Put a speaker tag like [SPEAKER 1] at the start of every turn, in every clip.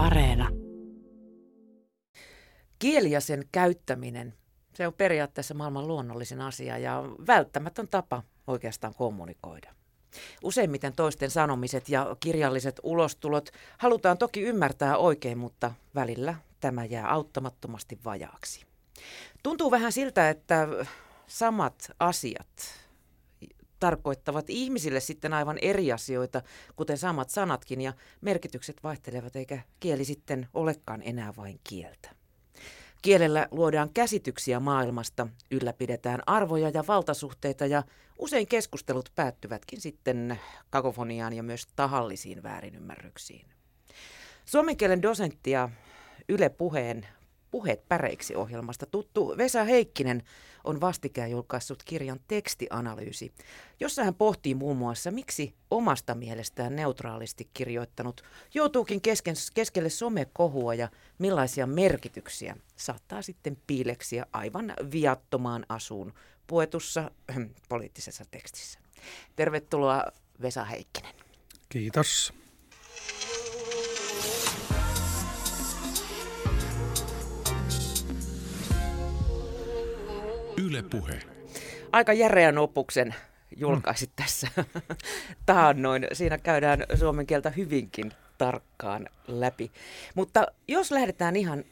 [SPEAKER 1] Areena.
[SPEAKER 2] Kieli ja sen käyttäminen, se on periaatteessa maailman luonnollisin asia ja välttämätön tapa oikeastaan kommunikoida. Useimmiten toisten sanomiset ja kirjalliset ulostulot halutaan toki ymmärtää oikein, mutta välillä tämä jää auttamattomasti vajaaksi. Tuntuu vähän siltä, että samat asiat tarkoittavat ihmisille sitten aivan eri asioita, kuten samat sanatkin, ja merkitykset vaihtelevat, eikä kieli sitten olekaan enää vain kieltä. Kielellä luodaan käsityksiä maailmasta, ylläpidetään arvoja ja valtasuhteita ja usein keskustelut päättyvätkin sitten kakofoniaan ja myös tahallisiin väärinymmärryksiin. Suomen kielen dosentti ja Yle Puheen Puheet päreiksi ohjelmasta tuttu Vesa Heikkinen on vastikään julkaissut kirjan tekstianalyysi, jossa hän pohtii muun muassa, miksi omasta mielestään neutraalisti kirjoittanut joutuukin kesken, keskelle somekohua ja millaisia merkityksiä saattaa sitten piileksiä aivan viattomaan asuun puetussa äh, poliittisessa tekstissä. Tervetuloa Vesa Heikkinen.
[SPEAKER 3] Kiitos.
[SPEAKER 4] Yle Puhe.
[SPEAKER 2] Aika järeän opuksen julkaisit mm. tässä taannoin. Siinä käydään suomen kieltä hyvinkin tarkkaan läpi. Mutta jos lähdetään ihan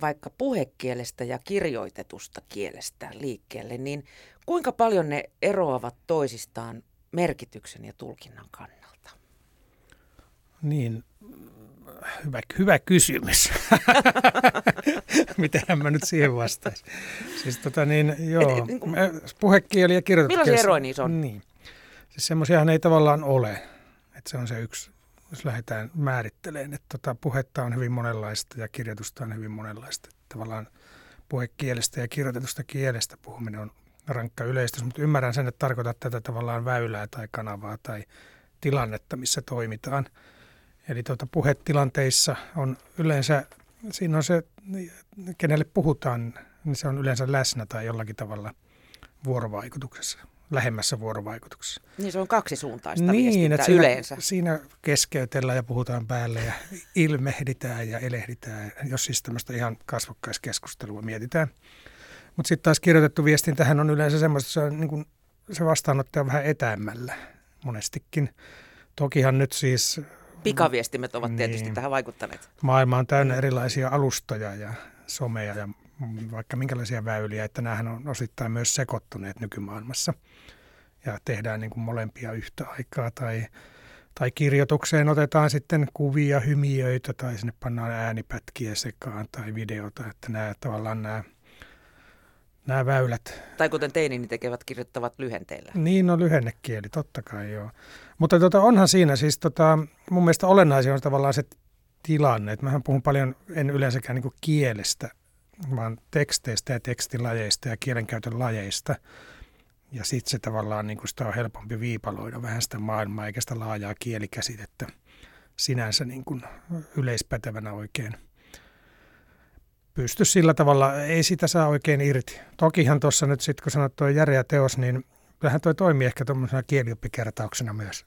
[SPEAKER 2] vaikka puhekielestä ja kirjoitetusta kielestä liikkeelle, niin kuinka paljon ne eroavat toisistaan merkityksen ja tulkinnan kannalta?
[SPEAKER 3] Niin, hyvä, hyvä kysymys. Miten mä nyt siihen vastaisin? Siis tota niin, joo, niin kuin, puhekieli ja kirjoituskieli.
[SPEAKER 2] Millaisia eroja niissä on?
[SPEAKER 3] Niin. Siis semmoisiahan ei tavallaan ole. Että se on se yksi, jos lähdetään määrittelemään, että tota, puhetta on hyvin monenlaista ja kirjoitusta on hyvin monenlaista. Että tavallaan puhekielestä ja kirjoitetusta kielestä puhuminen on rankka yleistys, mutta ymmärrän sen, että tarkoitat tätä tavallaan väylää tai kanavaa tai tilannetta, missä toimitaan – Eli tuota, puhetilanteissa on yleensä, siinä on se, kenelle puhutaan, niin se on yleensä läsnä tai jollakin tavalla vuorovaikutuksessa, lähemmässä vuorovaikutuksessa.
[SPEAKER 2] Niin se on kaksisuuntaista niin, että
[SPEAKER 3] siinä,
[SPEAKER 2] yleensä.
[SPEAKER 3] Siinä keskeytellään ja puhutaan päälle ja ilmehditään ja elehditään, jos siis tämmöistä ihan kasvokkaiskeskustelua mietitään. Mutta sitten taas kirjoitettu viestintähän on yleensä semmoista, se, on, niin se vastaanottaja vähän etäämmällä monestikin. Tokihan nyt siis
[SPEAKER 2] Pikaviestimet ovat tietysti niin. tähän vaikuttaneet.
[SPEAKER 3] Maailma on täynnä erilaisia alustoja ja someja ja vaikka minkälaisia väyliä, että näähän on osittain myös sekoittuneet nykymaailmassa. Ja tehdään niin kuin molempia yhtä aikaa tai, tai kirjoitukseen otetaan sitten kuvia, hymiöitä tai sinne pannaan äänipätkiä sekaan tai videota, että nämä tavallaan nämä nämä väylät.
[SPEAKER 2] Tai kuten teinini tekevät, kirjoittavat lyhenteillä.
[SPEAKER 3] Niin, no lyhennekieli, totta kai joo. Mutta tota, onhan siinä siis, tota, mun mielestä olennaisin on tavallaan se tilanne, että mähän puhun paljon, en yleensäkään niin kielestä, vaan teksteistä ja tekstilajeista ja kielenkäytön lajeista. Ja sitten se tavallaan niin sitä on helpompi viipaloida vähän sitä maailmaa eikä sitä laajaa kielikäsitettä sinänsä niin kuin yleispätevänä oikein – pysty sillä tavalla, ei sitä saa oikein irti. Tokihan tuossa nyt sitten, kun sanot tuo teos, niin kyllähän tuo toimii ehkä tuommoisena kielioppikertauksena myös.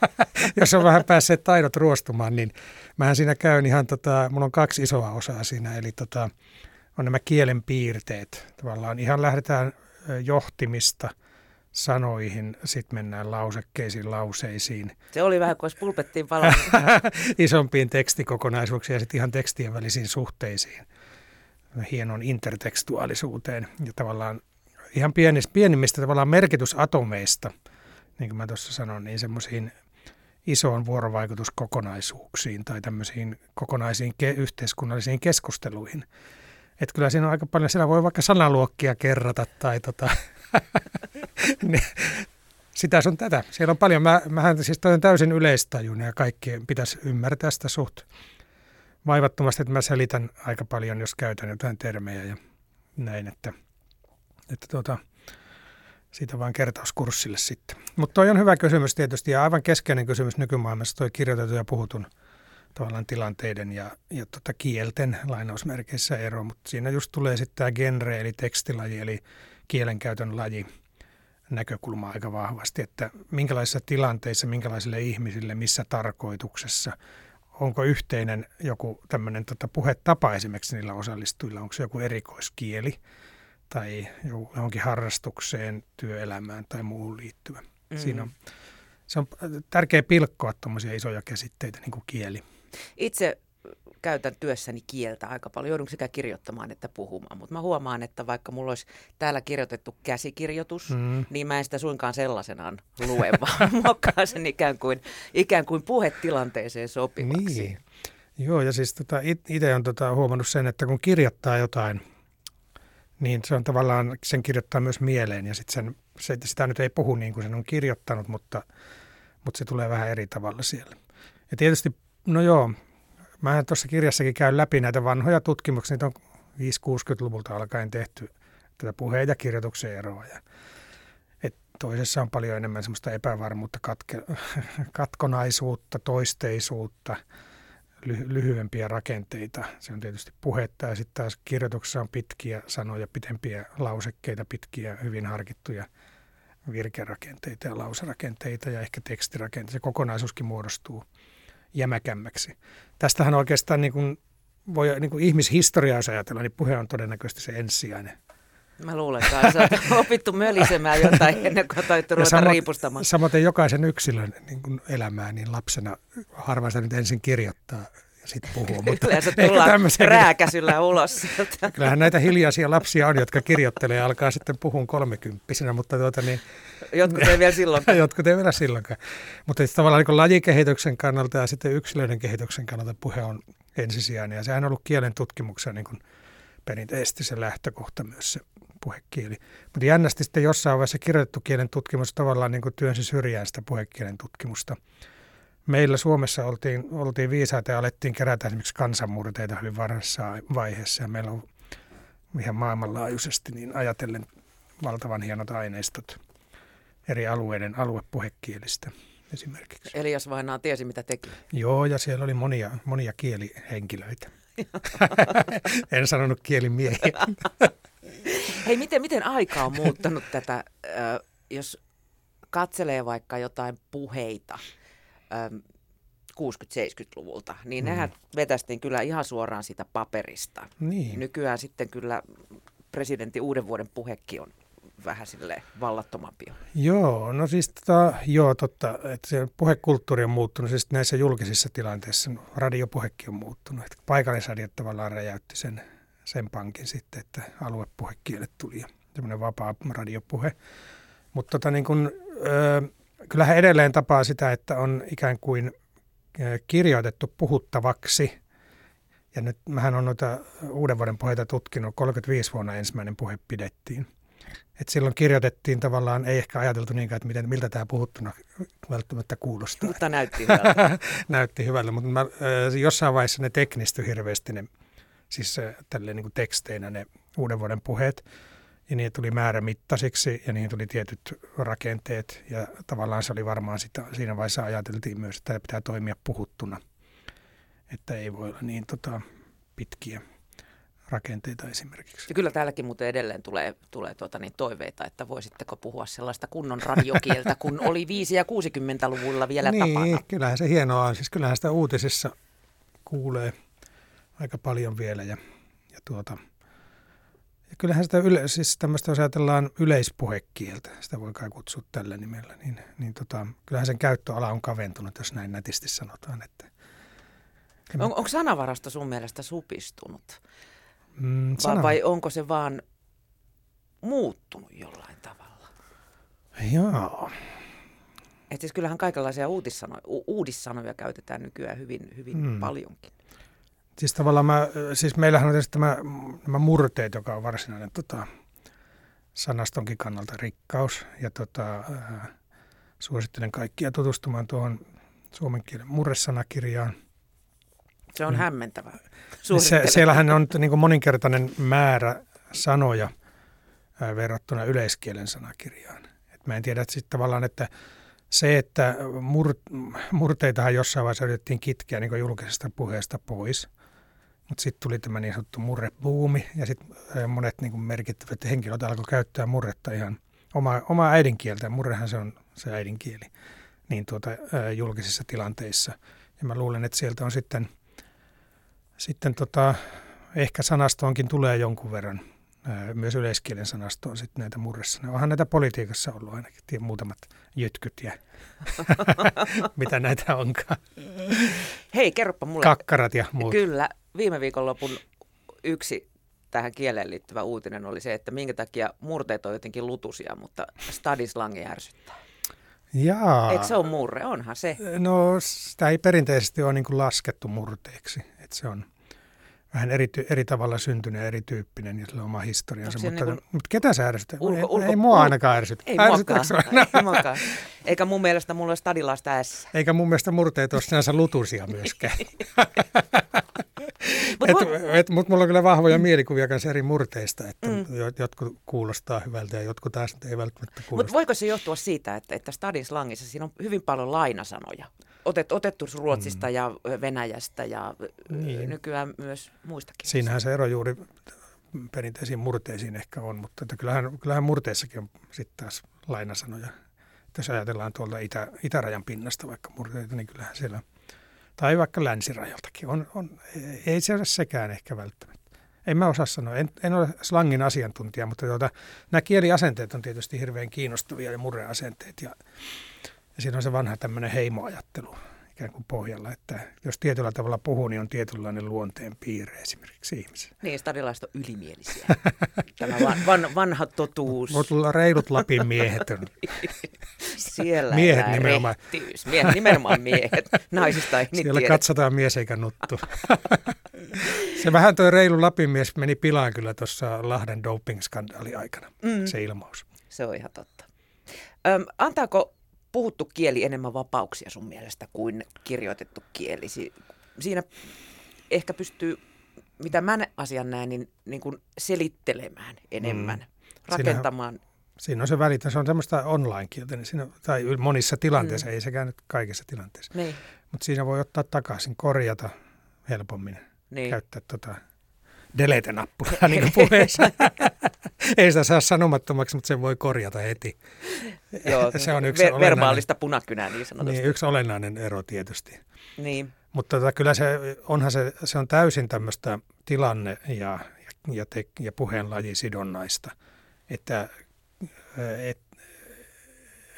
[SPEAKER 3] Jos on vähän päässeet taidot ruostumaan, niin mähän siinä käyn ihan, tota, mulla on kaksi isoa osaa siinä, eli tota, on nämä kielen piirteet. Tavallaan ihan lähdetään johtimista sanoihin, sitten mennään lausekkeisiin, lauseisiin.
[SPEAKER 2] Se oli vähän kuin pulpettiin palannut.
[SPEAKER 3] Isompiin tekstikokonaisuuksiin ja sitten ihan tekstien välisiin suhteisiin hienon intertekstuaalisuuteen ja tavallaan ihan pienistä, pienimmistä tavallaan merkitysatomeista, niin kuin mä tuossa sanoin, niin semmoisiin isoon vuorovaikutuskokonaisuuksiin tai tämmöisiin kokonaisiin ke- yhteiskunnallisiin keskusteluihin. Että kyllä siinä on aika paljon, siellä voi vaikka sanaluokkia kerrata tai tota, sitä sun tätä. Siellä on paljon, mä, mähän siis toi on täysin yleistajuinen ja kaikkien pitäisi ymmärtää sitä suht vaivattomasti, että mä selitän aika paljon, jos käytän jotain termejä ja näin, että, että tuota, siitä vaan kertauskurssille sitten. Mutta toi on hyvä kysymys tietysti ja aivan keskeinen kysymys nykymaailmassa toi kirjoitettu ja puhutun tavallaan tilanteiden ja, ja tota kielten lainausmerkeissä ero, mutta siinä just tulee sitten tämä genre eli tekstilaji eli kielenkäytön laji näkökulma aika vahvasti, että minkälaisissa tilanteissa, minkälaisille ihmisille, missä tarkoituksessa – onko yhteinen joku tämmöinen tota, puhetapa esimerkiksi niillä osallistujilla, onko se joku erikoiskieli tai johonkin harrastukseen, työelämään tai muuhun liittyvä. Mm. Siinä on, se on tärkeä pilkkoa tuommoisia isoja käsitteitä, niin kuin kieli.
[SPEAKER 2] Itse käytän työssäni kieltä aika paljon. Joudun sekä kirjoittamaan että puhumaan. Mutta mä huomaan, että vaikka mulla olisi täällä kirjoitettu käsikirjoitus, mm. niin mä en sitä suinkaan sellaisenaan lue, vaan muokkaan sen ikään kuin, ikään kuin puhetilanteeseen sopivaksi.
[SPEAKER 3] Niin. Joo, ja siis tota, itse on tota, huomannut sen, että kun kirjoittaa jotain, niin se on tavallaan, sen kirjoittaa myös mieleen ja sit sen, se, sitä nyt ei puhu niin kuin sen on kirjoittanut, mutta, mutta se tulee vähän eri tavalla siellä. Ja tietysti, no joo, Mä tuossa kirjassakin käyn läpi näitä vanhoja tutkimuksia, niitä on 5-60-luvulta alkaen tehty tätä puheen ja kirjoituksen eroa. Ja, et toisessa on paljon enemmän semmoista epävarmuutta, katke, katkonaisuutta, toisteisuutta, lyhyempiä rakenteita. Se on tietysti puhetta ja sitten taas kirjoituksessa on pitkiä sanoja, pitempiä lausekkeita, pitkiä, hyvin harkittuja virkerakenteita ja lauserakenteita ja ehkä tekstirakenteita. Se kokonaisuuskin muodostuu jämäkämmäksi. Tästähän oikeastaan niin kuin voi niin kuin ihmishistoriaa ajatella, niin puhe on todennäköisesti se ensisijainen.
[SPEAKER 2] Mä luulen kanssa, että on opittu mölisemään jotain ennen kuin taittu ruveta samot, riipustamaan.
[SPEAKER 3] Samoin jokaisen yksilön niin kuin elämää, niin lapsena harvaan sitä nyt ensin kirjoittaa ja sitten puhuu.
[SPEAKER 2] Mutta Yleensä tullaan rääkäsyllä ulos.
[SPEAKER 3] Kyllähän näitä hiljaisia lapsia on, jotka kirjoittelee ja alkaa sitten puhua kolmekymppisenä, mutta tuota niin,
[SPEAKER 2] Jotkut ei vielä silloinkaan.
[SPEAKER 3] Jotkut ei vielä silloinkaan. Mutta tavallaan niin lajikehityksen kannalta ja sitten yksilöiden kehityksen kannalta puhe on ensisijainen. Ja sehän on ollut kielen tutkimuksen niin perinteisesti se lähtökohta myös se puhekieli. Mutta jännästi sitten jossain vaiheessa kirjoitettu kielen tutkimus tavallaan niin kuin työnsi syrjään sitä puhekielen tutkimusta. Meillä Suomessa oltiin, oltiin viisaita ja alettiin kerätä esimerkiksi kansanmurteita hyvin varhaisessa vaiheessa. Ja meillä on ihan maailmanlaajuisesti niin ajatellen valtavan hienot aineistot eri alueiden aluepuhekielistä esimerkiksi.
[SPEAKER 2] Eli jos vain tiesi, mitä teki.
[SPEAKER 3] Joo, ja siellä oli monia, monia kielihenkilöitä. en sanonut kielimiehiä.
[SPEAKER 2] Hei, miten, miten aika on muuttanut tätä, jos katselee vaikka jotain puheita 60-70-luvulta, niin mm. nehän vetästiin kyllä ihan suoraan sitä paperista.
[SPEAKER 3] Niin.
[SPEAKER 2] Nykyään sitten kyllä presidentin uuden vuoden puhekin on vähän sille vallattomampi
[SPEAKER 3] Joo, no siis tota, joo, totta, että se puhekulttuuri on muuttunut, siis näissä julkisissa tilanteissa radiopuhekin on muuttunut. Että paikallisradiot tavallaan räjäytti sen, sen pankin sitten, että aluepuhekielet tuli ja semmoinen vapaa radiopuhe. Mutta tota, niin kun, kyllähän edelleen tapaa sitä, että on ikään kuin kirjoitettu puhuttavaksi. Ja nyt mähän on noita uuden vuoden puheita tutkinut. 35 vuonna ensimmäinen puhe pidettiin. Et silloin kirjoitettiin tavallaan, ei ehkä ajateltu niinkään, että miten, miltä tämä puhuttuna välttämättä kuulostaa.
[SPEAKER 2] Mutta näytti hyvältä.
[SPEAKER 3] näytti hyvältä, mutta mä, jossain vaiheessa ne teknisty hirveästi, ne, siis tälleen niin kuin teksteinä ne uuden vuoden puheet. Ja niitä tuli määrämittaisiksi ja niihin tuli tietyt rakenteet. Ja tavallaan se oli varmaan sitä, siinä vaiheessa ajateltiin myös, että pitää toimia puhuttuna. Että ei voi olla niin tota, pitkiä rakenteita esimerkiksi.
[SPEAKER 2] Ja kyllä täälläkin muuten edelleen tulee, tulee tuota niin toiveita, että voisitteko puhua sellaista kunnon radiokieltä, kun oli 5- ja 60-luvulla vielä
[SPEAKER 3] niin,
[SPEAKER 2] tapana.
[SPEAKER 3] kyllähän se hienoa on. Siis kyllähän sitä uutisissa kuulee aika paljon vielä. Ja, ja, tuota, ja kyllähän sitä yle, siis tämmöistä, jos ajatellaan yleispuhekieltä, sitä voi kai kutsua tällä nimellä, niin, niin tota, kyllähän sen käyttöala on kaventunut, jos näin nätisti sanotaan. Että,
[SPEAKER 2] on, onko sanavarasto sun mielestä supistunut? Mm, vai, vai onko se vaan muuttunut jollain tavalla?
[SPEAKER 3] Joo.
[SPEAKER 2] Et siis kyllähän kaikenlaisia uutissanoja, u- uudissanoja käytetään nykyään hyvin, hyvin mm. paljonkin.
[SPEAKER 3] Siis tavallaan mä, siis meillähän on tietysti tämä, nämä murteet, joka on varsinainen tota, sanastonkin kannalta rikkaus. Ja tota, äh, suosittelen kaikkia tutustumaan tuohon suomen kielen murresanakirjaan.
[SPEAKER 2] Se on mm. hämmentävää.
[SPEAKER 3] Se, siellähän on niin kuin moninkertainen määrä sanoja ää, verrattuna yleiskielen sanakirjaan. Et mä en tiedä, että sitten tavallaan, että se, että mur, murteitahan jossain vaiheessa yritettiin kitkeä niin julkisesta puheesta pois, mutta sitten tuli tämä niin sanottu murrebuumi ja sitten monet niin merkittävät henkilöt alkoivat käyttää murretta ihan oma, omaa äidinkieltä. Murrehan se on se äidinkieli niin tuota, ää, julkisissa tilanteissa – Ja mä luulen, että sieltä on sitten, sitten tota, ehkä sanastoonkin tulee jonkun verran myös yleiskielen sanastoon sitten näitä murresanoja. Onhan näitä politiikassa ollut ainakin tiedän, muutamat jytkyt ja mitä näitä onkaan.
[SPEAKER 2] Hei, kerropa mulle.
[SPEAKER 3] Kakkarat ja muut.
[SPEAKER 2] Kyllä, viime viikonlopun yksi tähän kieleen liittyvä uutinen oli se, että minkä takia murteet on jotenkin lutusia, mutta stadislangi ärsyttää.
[SPEAKER 3] Jaa.
[SPEAKER 2] Eikö se ole murre? Onhan se.
[SPEAKER 3] No, sitä ei perinteisesti ole niin kuin laskettu murteeksi. Että se on vähän eri, eri tavalla syntynyt ja erityyppinen ja sillä on oma historiansa. Mutta, niin mutta ketä sä ärsytät? Ulko, ei, ulko, ei mua ainakaan ärsytä.
[SPEAKER 2] Ei muakaan. Eikä mun mielestä mulla ole stadilasta ässä.
[SPEAKER 3] Eikä mun mielestä murteet ole sinänsä lutuisia myöskään. Mutta mut mulla on kyllä vahvoja mielikuvia kanssa eri murteista, että mm. jotkut kuulostaa hyvältä ja jotkut taas ei välttämättä kuulosta.
[SPEAKER 2] Mutta voiko se johtua siitä, että, että stadin slangissa siinä on hyvin paljon lainasanoja? Otet, otettu Ruotsista mm. ja Venäjästä ja niin. nykyään myös muistakin.
[SPEAKER 3] Siinähän se ero juuri perinteisiin murteisiin ehkä on, mutta että kyllähän, kyllähän murteissakin on sitten taas lainasanoja. Että jos ajatellaan tuolta itä, itärajan pinnasta vaikka murteita, niin kyllähän siellä – tai vaikka länsirajaltakin. On, on, ei se ole sekään ehkä välttämättä. En mä osaa sanoa. En, en ole slangin asiantuntija, mutta tuota, nämä kieliasenteet on tietysti hirveän kiinnostavia ja murreasenteet. Ja, ja siinä on se vanha tämmöinen heimoajattelu ikään kuin pohjalla, että jos tietyllä tavalla puhuu, niin on tietynlainen luonteen piirre esimerkiksi ihmisellä.
[SPEAKER 2] Niin, stadilaiset on ylimielisiä. Tämä van, van, vanha totuus.
[SPEAKER 3] Tulla reilut Lapin miehet. On.
[SPEAKER 2] Siellä
[SPEAKER 3] miehet nimenomaan.
[SPEAKER 2] Miehet, nimenomaan miehet. Naisista ei
[SPEAKER 3] Siellä tiedä. katsotaan mies eikä nuttu. se vähän tuo reilu Lapin mies meni pilaan kyllä tuossa Lahden doping-skandaali aikana, mm. se ilmaus.
[SPEAKER 2] Se on ihan totta. Öm, antaako puhuttu kieli enemmän vapauksia sun mielestä kuin kirjoitettu kieli? Siinä ehkä pystyy, mitä mä asian näen, niin, niin kuin selittelemään enemmän, mm. rakentamaan. Siinä,
[SPEAKER 3] siinä on se välitä, se on semmoista online-kieltä, niin siinä, tai monissa tilanteissa, mm. ei sekään nyt kaikissa tilanteissa. Niin. Mutta siinä voi ottaa takaisin, korjata helpommin, niin. käyttää tota delete-nappulaa niin puheessa. Ei sitä saa sanomattomaksi, mutta sen voi korjata heti.
[SPEAKER 2] Joo, se on yksi ver- verbaalista punakynää niin sanotusti.
[SPEAKER 3] Niin, yksi olennainen ero tietysti.
[SPEAKER 2] Niin.
[SPEAKER 3] Mutta tota, kyllä se, onhan se, se on täysin tämmöistä tilanne- ja, ja, te, ja puheenlajisidonnaista, että et,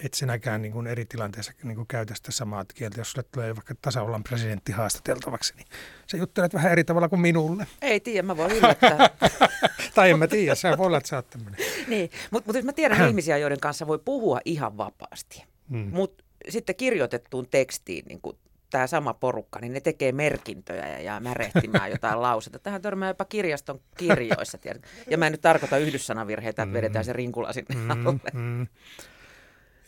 [SPEAKER 3] et sinäkään niin kuin eri tilanteissa niin kuin käytä sitä samaa kieltä. Jos sulle tulee vaikka tasavallan presidentti haastateltavaksi, niin se juttelet vähän eri tavalla kuin minulle.
[SPEAKER 2] Ei tiedä, mä voin yllättää.
[SPEAKER 3] tai en mä tiedä, sä voi olla, että sä oot tämmöinen.
[SPEAKER 2] niin, mutta mut mä tiedän ihmisiä, joiden kanssa voi puhua ihan vapaasti. Hmm. Mutta sitten kirjoitettuun tekstiin, niin kuin tämä sama porukka, niin ne tekee merkintöjä ja jää märehtimään jotain lausetta. Tähän törmää jopa kirjaston kirjoissa. Tiedät. Ja mä en nyt tarkoita yhdyssanavirheitä, että vedetään se rinkula sinne mm, alle. Mm.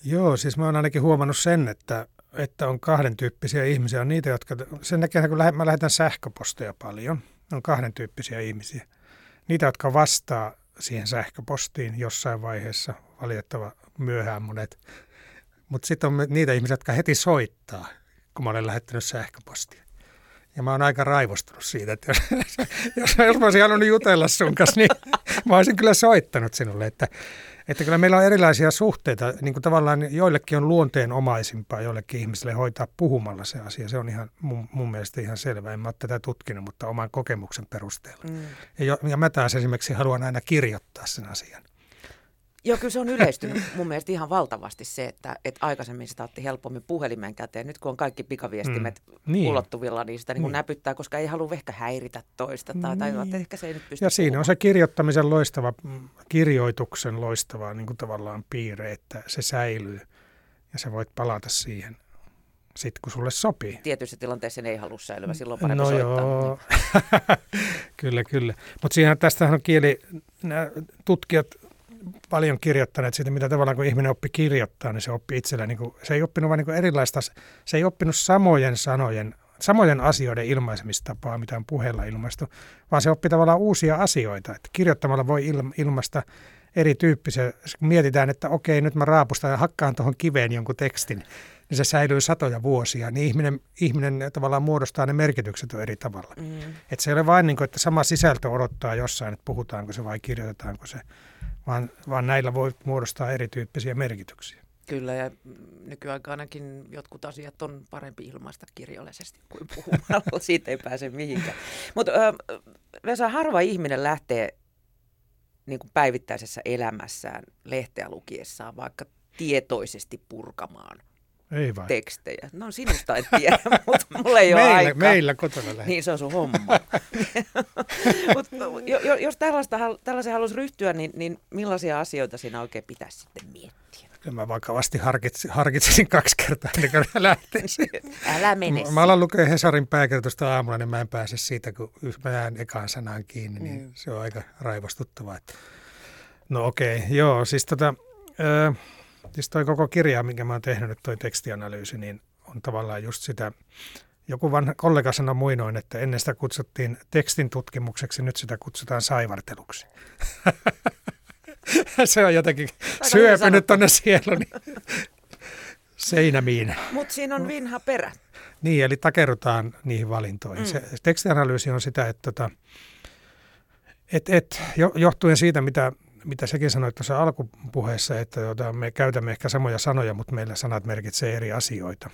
[SPEAKER 3] Joo, siis mä oon ainakin huomannut sen, että, että on kahden tyyppisiä ihmisiä. On niitä, jotka, sen näkee, kun mä lähetän sähköposteja paljon, on kahden tyyppisiä ihmisiä. Niitä, jotka vastaa siihen sähköpostiin jossain vaiheessa, valitettava myöhään monet. Mutta sitten on niitä ihmisiä, jotka heti soittaa, kun mä olen lähettänyt sähköpostia. Ja mä oon aika raivostunut siitä, että jos, jos, jos mä olisin halunnut jutella sun kanssa, niin mä olisin kyllä soittanut sinulle, että että kyllä meillä on erilaisia suhteita, niin kuin tavallaan joillekin on luonteenomaisimpaa joillekin ihmisille hoitaa puhumalla se asia. Se on ihan mun, mun mielestä ihan selvä. En mä ole tätä tutkinut, mutta oman kokemuksen perusteella. Mm. Ja, ja mä taas esimerkiksi haluan aina kirjoittaa sen asian.
[SPEAKER 2] Joo, kyllä se on yleistynyt mun mielestä ihan valtavasti se, että, että aikaisemmin sitä otti helpommin puhelimen käteen. Nyt kun on kaikki pikaviestimet mm, niin. ulottuvilla, niin sitä niin niin. näpyttää, koska ei halua ehkä häiritä toista. Tai, niin. tai että ehkä se ei nyt pysty
[SPEAKER 3] Ja siinä puhumaan. on se kirjoittamisen loistava, kirjoituksen loistava niin kuin tavallaan piirre, että se säilyy ja sä voit palata siihen sitten kun sulle sopii.
[SPEAKER 2] Tietyissä tilanteissa ei halua säilyä, silloin parempi no soittaa.
[SPEAKER 3] Joo. kyllä, kyllä. Mutta siinä tästähän on kieli, tutkijat paljon kirjoittaneet siitä, mitä tavallaan kun ihminen oppi kirjoittaa, niin se oppi itsellä, niin kuin, se ei oppinut vain niin erilaista, se ei oppinut samojen sanojen, samojen asioiden ilmaisemistapaa, mitä on puheella ilmaistu, vaan se oppi tavallaan uusia asioita. Että kirjoittamalla voi ilmaista erityyppisiä, kun mietitään, että okei, nyt mä raapustan ja hakkaan tuohon kiveen jonkun tekstin, niin se säilyy satoja vuosia, niin ihminen, ihminen tavallaan muodostaa ne merkitykset eri tavalla. Mm. Että se ei ole vain niin kuin, että sama sisältö odottaa jossain, että puhutaanko se vai kirjoitetaanko se, vaan, vaan näillä voi muodostaa erityyppisiä merkityksiä.
[SPEAKER 2] Kyllä, ja nykyaikanakin jotkut asiat on parempi ilmaista kirjallisesti kuin puhumalla. Siitä ei pääse mihinkään. Mutta Vesa, harva ihminen lähtee niin kuin päivittäisessä elämässään lehteä lukiessaan vaikka tietoisesti purkamaan
[SPEAKER 3] ei vai.
[SPEAKER 2] tekstejä. No sinusta en tiedä, mutta mulla ei
[SPEAKER 3] meillä,
[SPEAKER 2] ole aikaa.
[SPEAKER 3] Meillä kotona lähtee.
[SPEAKER 2] Niin se on sun homma. Mut, jos tällaista, tällaisen haluaisi ryhtyä, niin, niin millaisia asioita siinä oikein pitäisi sitten miettiä?
[SPEAKER 3] Kyllä mä vakavasti harkitsin, harkitsisin kaksi kertaa ennen kuin lähtisin.
[SPEAKER 2] Älä mene.
[SPEAKER 3] Mä alan lukea Hesarin pääkirjoitusta aamulla, niin mä en pääse siitä, kun mä jään ekaan sanaan kiinni, niin mm. se on aika raivostuttavaa. No okei, okay, joo, siis tota, äh, siis toi koko kirja, minkä mä oon tehnyt, toi tekstianalyysi, niin on tavallaan just sitä, joku vanha kollega sanoi muinoin, että ennen sitä kutsuttiin tekstin tutkimukseksi, nyt sitä kutsutaan saivarteluksi. se on jotenkin Aika syöpynyt tuonne sieluni seinämiin.
[SPEAKER 2] Mutta siinä on vinha perä.
[SPEAKER 3] Niin, eli takerutaan niihin valintoihin. Mm. Se, tekstianalyysi on sitä, että tota, et, et, johtuen siitä, mitä, mitä sekin sanoit tuossa alkupuheessa, että tota, me käytämme ehkä samoja sanoja, mutta meillä sanat merkitsee eri asioita.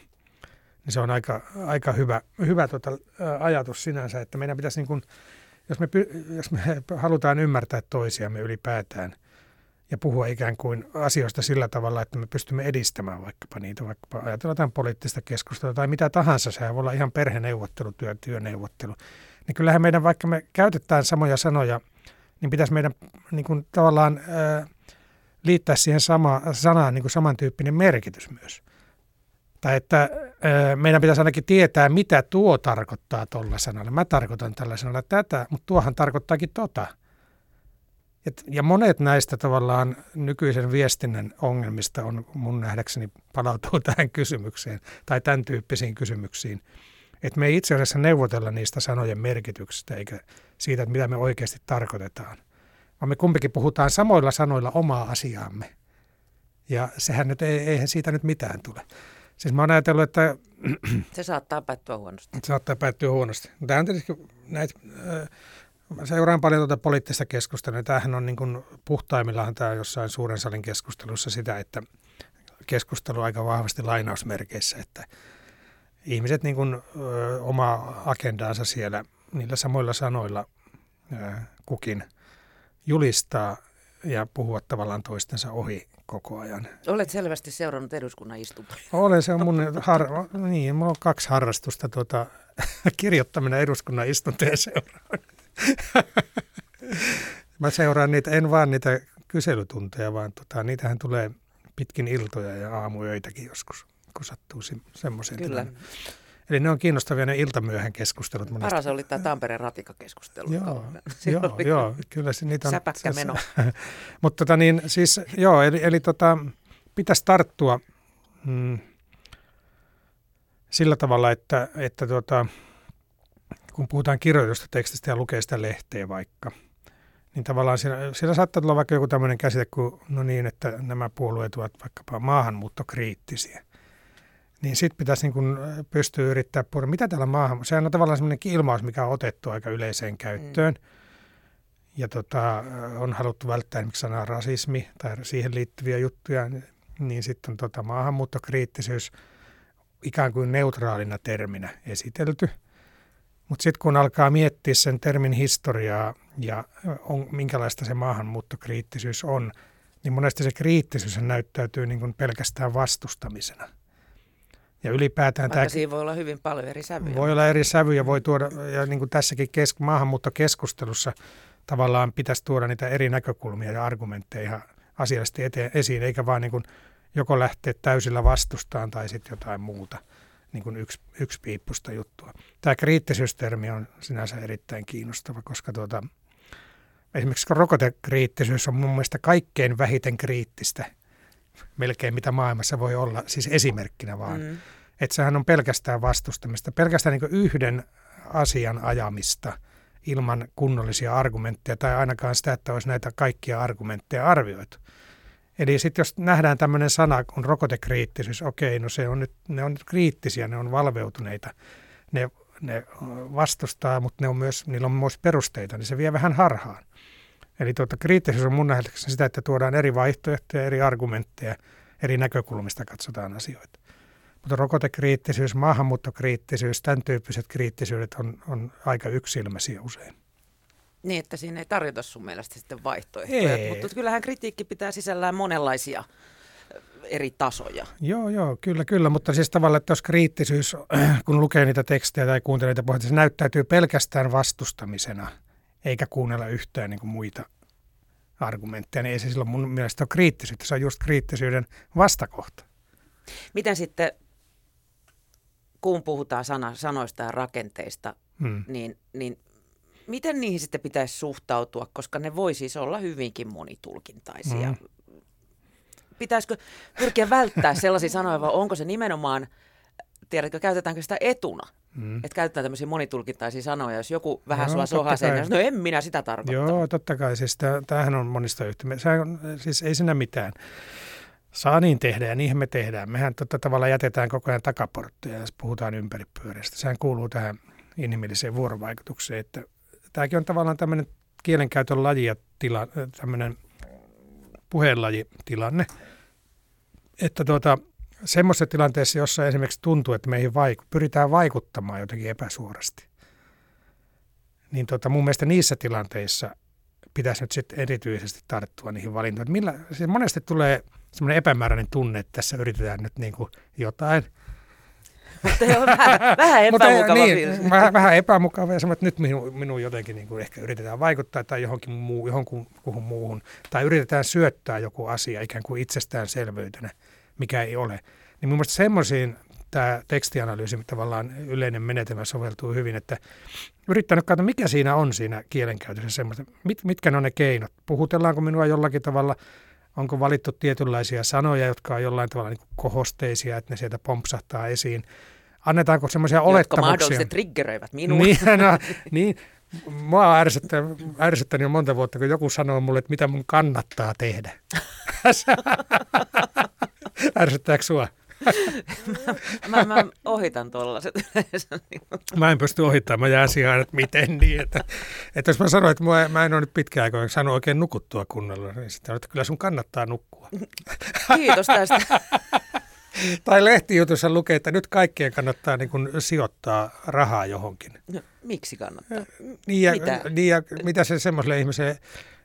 [SPEAKER 3] Niin se on aika, aika hyvä, hyvä tota, ajatus sinänsä, että meidän pitäisi, niin kun, jos, me, jos me halutaan ymmärtää toisiamme ylipäätään, ja puhua ikään kuin asioista sillä tavalla, että me pystymme edistämään vaikkapa niitä, vaikkapa ajatellaan poliittista keskustelua tai mitä tahansa, sehän voi olla ihan perheneuvottelu, työ, työneuvottelu. Niin kyllähän meidän, vaikka me käytetään samoja sanoja, niin pitäisi meidän niin kuin tavallaan ää, liittää siihen sama, sanaan niin kuin samantyyppinen merkitys myös. Tai että ää, meidän pitäisi ainakin tietää, mitä tuo tarkoittaa tuolla sanalla. Mä tarkoitan tällä sanalla tätä, mutta tuohan tarkoittaakin tota. Et, ja monet näistä tavallaan nykyisen viestinnän ongelmista on mun nähdäkseni palautuu tähän kysymykseen tai tämän tyyppisiin kysymyksiin. Että me ei itse asiassa neuvotella niistä sanojen merkityksestä eikä siitä, että mitä me oikeasti tarkoitetaan. Vaan me kumpikin puhutaan samoilla sanoilla omaa asiaamme. Ja sehän nyt ei, eihän siitä nyt mitään tule. Siis mä oon ajatellut, että...
[SPEAKER 2] Se saattaa päättyä huonosti.
[SPEAKER 3] Se saattaa päättyä huonosti. Tämä on tietysti näitä Mä seuraan paljon tuota poliittista keskustelua. Tämähän on niin kuin puhtaimmillaan tämä jossain suuren salin keskustelussa sitä, että keskustelu aika vahvasti lainausmerkeissä, että ihmiset niin kuin, ö, oma agendaansa siellä niillä samoilla sanoilla kukin julistaa ja puhua tavallaan toistensa ohi koko ajan.
[SPEAKER 2] Olet selvästi seurannut eduskunnan istuntoja.
[SPEAKER 3] Olen, se on mun, har, niin, mulla on kaksi harrastusta, tuota, kirjoittaminen eduskunnan istuntojen seuraan. Mä seuraan niitä, en vaan niitä kyselytunteja, vaan tota, niitähän tulee pitkin iltoja ja aamuyöitäkin joskus, kun sattuu se, semmoiseen
[SPEAKER 2] Kyllä.
[SPEAKER 3] Tilanne. Eli ne on kiinnostavia ne iltamyöhän keskustelut.
[SPEAKER 2] Monesti. Paras oli tämä Tampereen ratikakeskustelu.
[SPEAKER 3] Joo, joo, joo, kyllä se niitä on.
[SPEAKER 2] Säpäkkä meno.
[SPEAKER 3] Mutta tota niin, siis joo, eli, eli tota, pitäisi tarttua mm, sillä tavalla, että, että tota, kun puhutaan kirjoitusta tekstistä ja lukee sitä lehteä vaikka, niin tavallaan siellä, siellä saattaa tulla vaikka joku tämmöinen käsite kuin, no niin, että nämä puolueet ovat vaikkapa maahanmuuttokriittisiä. Niin sitten pitäisi niin kun pystyä yrittää puhua, mitä täällä maahan, sehän on tavallaan semmoinen ilmaus, mikä on otettu aika yleiseen käyttöön. Mm. Ja tota, on haluttu välttää esimerkiksi sanaa rasismi tai siihen liittyviä juttuja, niin sitten on tota maahanmuuttokriittisyys ikään kuin neutraalina terminä esitelty – mutta sitten kun alkaa miettiä sen termin historiaa ja on, minkälaista se maahanmuuttokriittisyys on, niin monesti se kriittisyys näyttäytyy niin kuin pelkästään vastustamisena. Ja ylipäätään
[SPEAKER 2] Vaikka tämä, siinä voi olla hyvin paljon eri sävyjä.
[SPEAKER 3] Voi olla eri sävyjä, voi tuoda, ja niin kuin tässäkin kes, maahanmuuttokeskustelussa tavallaan pitäisi tuoda niitä eri näkökulmia ja argumentteja ihan asiallisesti eteen, esiin, eikä vaan niin kuin joko lähteä täysillä vastustaan tai sitten jotain muuta niin kuin yksi, yksi piippusta juttua. Tämä kriittisyystermi on sinänsä erittäin kiinnostava, koska tuota, esimerkiksi rokotekriittisyys on mun mielestä kaikkein vähiten kriittistä melkein mitä maailmassa voi olla, siis esimerkkinä vaan. Mm. Että sehän on pelkästään vastustamista, pelkästään niin yhden asian ajamista ilman kunnollisia argumentteja tai ainakaan sitä, että olisi näitä kaikkia argumentteja arvioitu. Eli sitten jos nähdään tämmöinen sana kuin rokotekriittisyys, okei, no se on nyt, ne on nyt kriittisiä, ne on valveutuneita, ne, ne vastustaa, mutta ne on myös, niillä on myös perusteita, niin se vie vähän harhaan. Eli tuota, kriittisyys on mun nähdäkseni sitä, että tuodaan eri vaihtoehtoja, eri argumentteja, eri näkökulmista katsotaan asioita. Mutta rokotekriittisyys, maahanmuuttokriittisyys, tämän tyyppiset kriittisyydet on, on aika yksilmäisiä usein.
[SPEAKER 2] Niin, että siinä ei tarjota sun mielestä sitten vaihtoehtoja. Ei. Mutta kyllähän kritiikki pitää sisällään monenlaisia eri tasoja.
[SPEAKER 3] Joo, joo, kyllä, kyllä. Mutta siis tavallaan, että jos kriittisyys, kun lukee niitä tekstejä tai kuuntelee niitä puheita, se näyttäytyy pelkästään vastustamisena, eikä kuunnella yhtään niin kuin muita argumentteja, niin ei se silloin mun mielestä ole kriittisyyttä. Se on just kriittisyyden vastakohta.
[SPEAKER 2] Miten sitten, kun puhutaan sana, sanoista ja rakenteista, hmm. niin, niin miten niihin sitten pitäisi suhtautua, koska ne voi siis olla hyvinkin monitulkintaisia. Hmm pitäisikö pyrkiä välttää sellaisia sanoja, vai onko se nimenomaan, tiedätkö, käytetäänkö sitä etuna? Mm. Että käytetään tämmöisiä monitulkintaisia sanoja, jos joku vähän sua sohaa sen, no en minä sitä tarkoita.
[SPEAKER 3] Joo, totta kai. Siis tämähän on monista yhtymä. Siis ei siinä mitään. Saa niin tehdä ja niinhän me tehdään. Mehän totta tavalla jätetään koko ajan takaportteja, jos puhutaan ympäripyöreästä. Sehän kuuluu tähän inhimilliseen vuorovaikutukseen. Että tämäkin on tavallaan tämmöinen kielenkäytön laji ja tila, tämmöinen puheenlajitilanne, että tuota, semmoisessa tilanteessa, jossa esimerkiksi tuntuu, että meihin vaiku- pyritään vaikuttamaan jotenkin epäsuorasti, niin tota, mun mielestä niissä tilanteissa pitäisi nyt sitten erityisesti tarttua niihin valintoihin. Millä, siis monesti tulee semmoinen epämääräinen tunne, että tässä yritetään nyt niin kuin jotain –
[SPEAKER 2] mutta on vähän, vähän epämukava niin,
[SPEAKER 3] vähän, vähän epämukava ja että nyt minun, minun jotenkin niin kuin ehkä yritetään vaikuttaa tai johonkin, muu, johonkin muuhun. Tai yritetään syöttää joku asia ikään kuin itsestäänselvyytenä, mikä ei ole. Niin mun mielestä semmoisiin tämä tekstianalyysi tavallaan yleinen menetelmä soveltuu hyvin, että yrittää nyt katsoa, mikä siinä on siinä kielenkäytössä semmoista, mit, mitkä ne on ne keinot. Puhutellaanko minua jollakin tavalla, onko valittu tietynlaisia sanoja, jotka on jollain tavalla niin kohosteisia, että ne sieltä pompsahtaa esiin annetaanko semmoisia olettamuksia. Jotka
[SPEAKER 2] mahdollisesti triggeröivät minua.
[SPEAKER 3] Niin, no, niin. Mua on ärsyttänyt, ärsyttänyt jo monta vuotta, kun joku sanoo mulle, että mitä mun kannattaa tehdä. Ärsyttääkö sua?
[SPEAKER 2] mä, mä, mä ohitan tuollaiset
[SPEAKER 3] Mä en pysty ohittamaan, mä jään siihen, että miten niin. Että, että jos mä sanoin, että mä, mä en ole nyt pitkään aikaa saanut oikein nukuttua kunnolla, niin sitten että kyllä sun kannattaa nukkua.
[SPEAKER 2] Kiitos tästä.
[SPEAKER 3] tai lehtijutussa lukee, että nyt kaikkien kannattaa niin kuin sijoittaa rahaa johonkin.
[SPEAKER 2] No, miksi kannattaa?
[SPEAKER 3] Niin ja, mitä? Niin ja mitä se semmoiselle ihmiselle,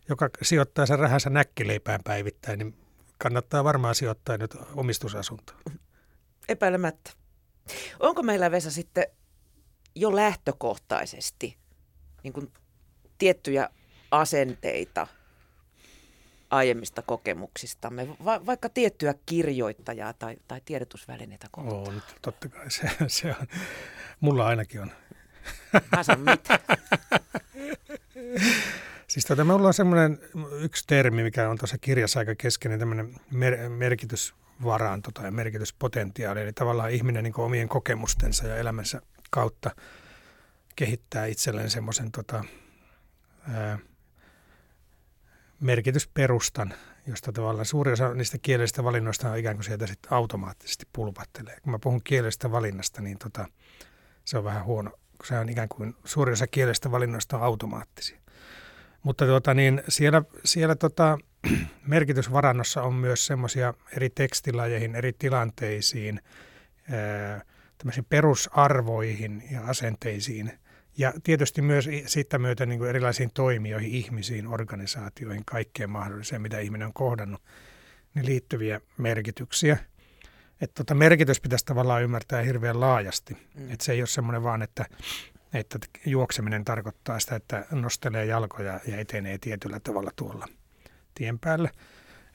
[SPEAKER 3] joka sijoittaa sen rahansa näkkileipään päivittäin, niin kannattaa varmaan sijoittaa nyt omistusasuntoon.
[SPEAKER 2] Epäilemättä. Onko meillä Vesa sitten jo lähtökohtaisesti niin kuin tiettyjä asenteita – aiemmista kokemuksistamme, va- vaikka tiettyä kirjoittajaa tai, tai tiedotusvälineitä kohtaan?
[SPEAKER 3] On, totta kai se, se on. Mulla ainakin on.
[SPEAKER 2] Mä sanon mitä.
[SPEAKER 3] Siis tota, me ollaan semmoinen yksi termi, mikä on tuossa kirjassa aika keskeinen, tämmöinen mer- merkitysvaranto tai merkityspotentiaali. Eli tavallaan ihminen niin omien kokemustensa ja elämänsä kautta kehittää itselleen semmoisen tota, merkitysperustan, josta tavallaan suuri osa niistä kielellisistä valinnoista on ikään kuin sieltä sitten automaattisesti pulpattelee. Kun mä puhun kielellisestä valinnasta, niin tota, se on vähän huono, kun se on ikään kuin suuri osa kielellisistä valinnoista on automaattisia. Mutta tuota, niin siellä, siellä tota, merkitysvarannossa on myös semmoisia eri tekstilajeihin, eri tilanteisiin, ää, perusarvoihin ja asenteisiin – ja tietysti myös siitä myötä niin kuin erilaisiin toimijoihin, ihmisiin, organisaatioihin, kaikkeen mahdolliseen, mitä ihminen on kohdannut, niin liittyviä merkityksiä. Että tota merkitys pitäisi tavallaan ymmärtää hirveän laajasti. Mm. Että se ei ole semmoinen vaan, että, että juokseminen tarkoittaa sitä, että nostelee jalkoja ja etenee tietyllä tavalla tuolla tien päällä.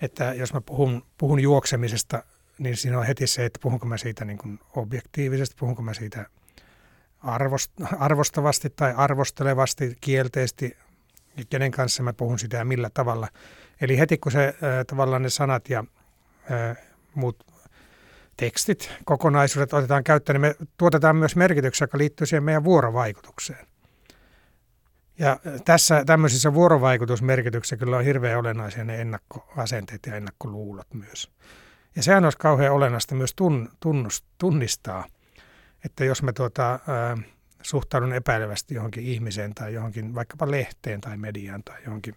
[SPEAKER 3] Että jos mä puhun, puhun juoksemisesta, niin siinä on heti se, että puhunko mä siitä niin kuin objektiivisesti, puhunko mä siitä – arvost, arvostavasti tai arvostelevasti, kielteisesti, kenen kanssa mä puhun sitä ja millä tavalla. Eli heti kun se äh, tavallaan ne sanat ja äh, muut tekstit, kokonaisuudet otetaan käyttöön, niin me tuotetaan myös merkityksiä, joka liittyy siihen meidän vuorovaikutukseen. Ja tässä tämmöisissä vuorovaikutusmerkityksissä kyllä on hirveän olennaisia ne ennakkoasenteet ja ennakkoluulot myös. Ja sehän olisi kauhean olennaista myös tun, tunnust, tunnistaa, että jos mä tuota, ää, suhtaudun epäilevästi johonkin ihmiseen tai johonkin vaikkapa lehteen tai mediaan tai johonkin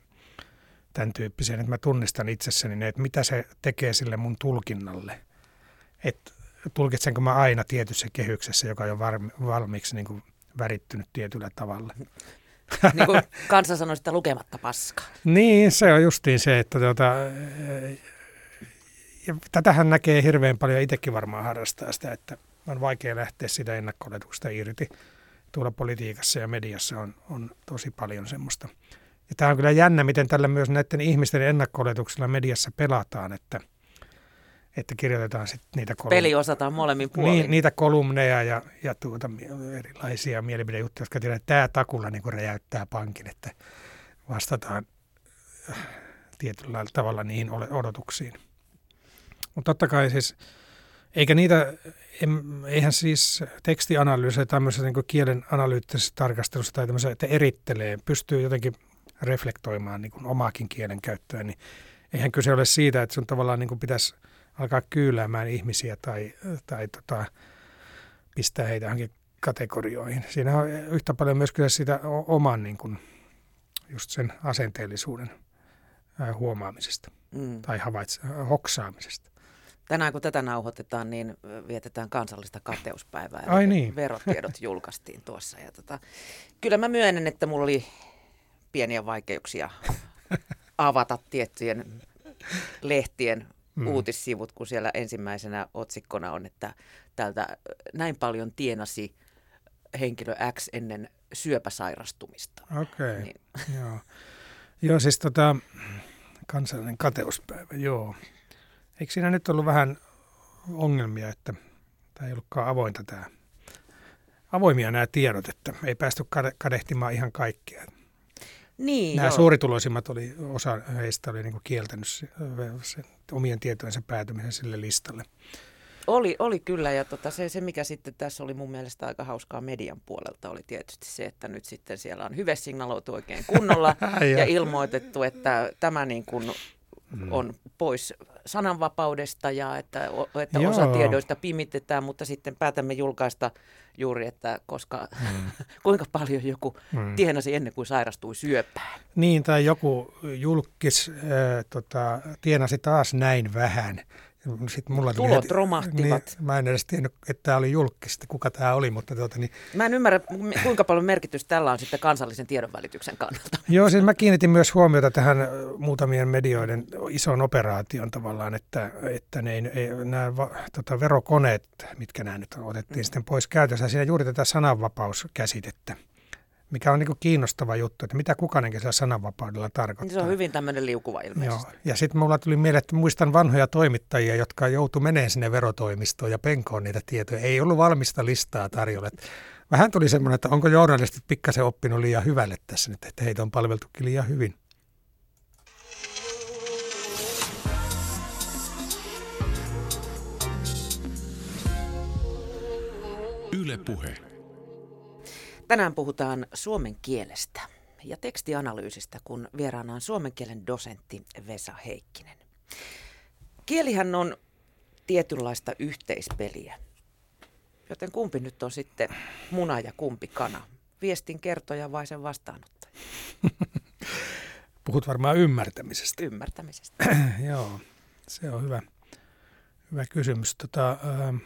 [SPEAKER 3] tämän tyyppisiä, että mä tunnistan itsessäni ne, että mitä se tekee sille mun tulkinnalle. Että tulkitsenko mä aina tietyssä kehyksessä, joka on valmiiksi niin kuin värittynyt tietyllä tavalla.
[SPEAKER 2] niin kuin kansa sanoi sitä lukematta paska.
[SPEAKER 3] niin, se on justiin se, että tuota, ja tätähän näkee hirveän paljon, itsekin varmaan harrastaa sitä, että on vaikea lähteä sitä ennakko irti. Tuolla politiikassa ja mediassa on, on tosi paljon semmoista. Ja tämä on kyllä jännä, miten tällä myös näiden ihmisten ennakko mediassa pelataan, että – että kirjoitetaan sitten niitä
[SPEAKER 2] kolumneja. Peli osataan molemmin puolin. Niin,
[SPEAKER 3] niitä kolumneja ja, ja tuota, erilaisia mielipidejuttuja, jotka tiedät, että tämä takulla niin räjäyttää pankin, että vastataan äh, tietyllä tavalla niihin odotuksiin. Mutta totta kai siis, eikä niitä, eihän siis tekstianalyysi tai tämmöisessä niin kielen analyyttisessä tarkastelussa tai tämmöisessä, että erittelee, pystyy jotenkin reflektoimaan niin omaakin kielen käyttöä, niin eihän kyse ole siitä, että sun tavallaan niin pitäisi – alkaa kyyläämään ihmisiä tai, tai tota, pistää heitä johonkin kategorioihin. Siinä on yhtä paljon myös kyllä sitä oman niin kuin, just sen asenteellisuuden huomaamisesta mm. tai havaitse, hoksaamisesta.
[SPEAKER 2] Tänään kun tätä nauhoitetaan, niin vietetään kansallista kateuspäivää.
[SPEAKER 3] Ai niin.
[SPEAKER 2] Verotiedot julkaistiin tuossa. Ja tota, kyllä mä myönnän, että mulla oli pieniä vaikeuksia avata tiettyjen lehtien mm. uutissivut, kun siellä ensimmäisenä otsikkona on, että tältä näin paljon tienasi henkilö X ennen syöpäsairastumista.
[SPEAKER 3] Okei, okay. niin. joo. Joo, siis tota, kansallinen kateuspäivä, joo. Eikö siinä nyt ollut vähän ongelmia, että tämä ei ollutkaan avointa tämä, avoimia nämä tiedot, että ei päästy kadehtimaan ihan kaikkia.
[SPEAKER 2] Niin,
[SPEAKER 3] Nämä joo. suurituloisimmat oli, osa heistä oli niin kuin kieltänyt sen, sen omien tietojensa päätymisen sille listalle.
[SPEAKER 2] Oli, oli kyllä ja tota, se, se, mikä sitten tässä oli mun mielestä aika hauskaa median puolelta, oli tietysti se, että nyt sitten siellä on hyvä signaloitu oikein kunnolla ja ilmoitettu, että tämä niin kuin mm. on pois sananvapaudesta ja että, että osa tiedoista pimitetään, mutta sitten päätämme julkaista juuri, että koska mm. kuinka paljon joku mm. tienasi ennen kuin sairastui syöpään.
[SPEAKER 3] Niin, tai joku julkis äh, tota, tienasi taas näin vähän
[SPEAKER 2] sitten mulla Tulot heti, romahtivat.
[SPEAKER 3] Niin, mä en edes tiennyt, että tämä oli julkista, kuka tämä oli. Mutta tuota, niin...
[SPEAKER 2] Mä en ymmärrä, kuinka paljon merkitystä tällä on sitten kansallisen tiedonvälityksen kannalta.
[SPEAKER 3] Joo, siis mä kiinnitin myös huomiota tähän muutamien medioiden isoon operaation tavallaan, että, että ne, ei, nämä tota, verokoneet, mitkä nämä nyt otettiin mm. sitten pois käytössä, siinä juuri tätä sananvapauskäsitettä mikä on niin kuin kiinnostava juttu, että mitä kukainenkin siellä sananvapaudella tarkoittaa. Niin
[SPEAKER 2] se on hyvin tämmöinen liukuva ilmeisesti.
[SPEAKER 3] Joo. Ja sitten mulla tuli mieleen, että muistan vanhoja toimittajia, jotka joutu menemään sinne verotoimistoon ja penkoon niitä tietoja. Ei ollut valmista listaa tarjolla. Vähän tuli semmoinen, että onko journalistit pikkasen oppinut liian hyvälle tässä nyt, että heitä on palveltukin liian hyvin.
[SPEAKER 2] Yle Puhe. Tänään puhutaan suomen kielestä ja tekstianalyysistä, kun vieraana on suomen kielen dosentti Vesa Heikkinen. Kielihän on tietynlaista yhteispeliä, joten kumpi nyt on sitten muna ja kumpi kana? Viestin kertoja vai sen vastaanottaja?
[SPEAKER 3] Puhut varmaan ymmärtämisestä.
[SPEAKER 2] Ymmärtämisestä.
[SPEAKER 3] Joo, se on hyvä, hyvä kysymys. Tota, äh,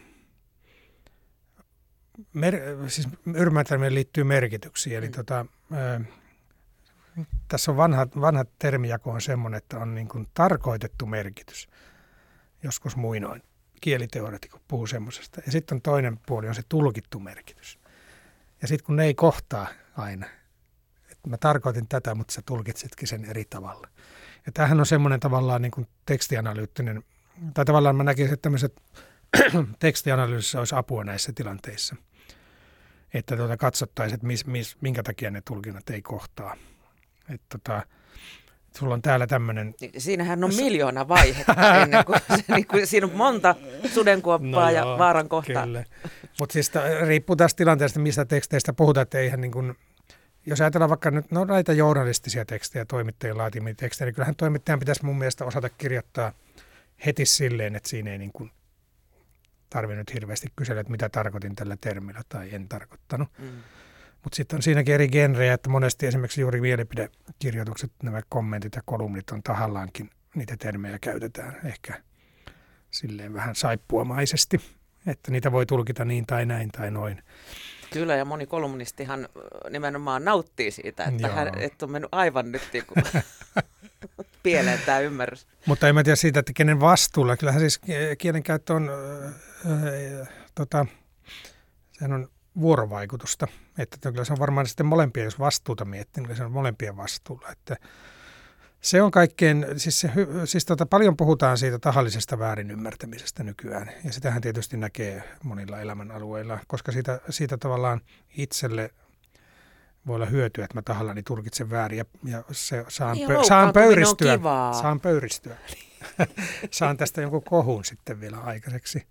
[SPEAKER 3] mer, siis ymmärtäminen liittyy merkityksiin. Eli mm. tota, ää, tässä on vanha, vanha termijako on semmoinen, että on niin kuin tarkoitettu merkitys. Joskus muinoin kieliteoreetikot puhuu semmoisesta. Ja sitten on toinen puoli, on se tulkittu merkitys. Ja sitten kun ne ei kohtaa aina, että mä tarkoitin tätä, mutta sä tulkitsitkin sen eri tavalla. Ja tämähän on semmoinen tavallaan niin kuin tekstianalyyttinen, tai tavallaan mä näkisin, että tämmöiset tekstianalyysissä olisi apua näissä tilanteissa – että tuota katsottaisiin, että mis, mis, minkä takia ne tulkinnat ei kohtaa. Että tota, sulla on täällä tämmöinen...
[SPEAKER 2] Niin, siinähän on miljoona vaihetta ennen kuin, se, niin kuin siinä on monta sudenkuoppaa no ja joo, vaaran kohtaa.
[SPEAKER 3] Mutta siis riippuu tästä tilanteesta, mistä teksteistä puhutaan, että eihän niin kuin, jos ajatellaan vaikka nyt no, näitä journalistisia tekstejä, toimittajien laatimia tekstejä, niin kyllähän toimittajan pitäisi mun mielestä osata kirjoittaa heti silleen, että siinä ei niin kuin tarvinnut hirveästi kysellä, että mitä tarkoitin tällä termillä tai en tarkoittanut. Mm. Mutta sitten on siinäkin eri genrejä, että monesti esimerkiksi juuri mielipidekirjoitukset, nämä kommentit ja kolumnit on tahallaankin, niitä termejä käytetään ehkä silleen vähän saippuamaisesti, että niitä voi tulkita niin tai näin tai noin.
[SPEAKER 2] Kyllä, ja moni kolumnistihan nimenomaan nauttii siitä, että, hän, että on mennyt aivan nyt niin kuin pieleen tämä ymmärrys.
[SPEAKER 3] Mutta en mä tiedä siitä, että kenen vastuulla. Kyllähän siis kielenkäyttö on, äh, tota, sehän on vuorovaikutusta. Että kyllä se on varmaan sitten molempien, jos vastuuta miettii, niin se on molempien vastuulla. Että se on kaikkein, siis, se, siis tota, paljon puhutaan siitä tahallisesta väärinymmärtämisestä nykyään, ja sitähän tietysti näkee monilla elämänalueilla, koska siitä, siitä tavallaan itselle voi olla hyötyä, että mä tahallani tulkitsen väärin ja, ja se, saan, niin, pö, saan pöyristyä. Saan pöyristyä. saan tästä jonkun kohun sitten vielä aikaiseksi.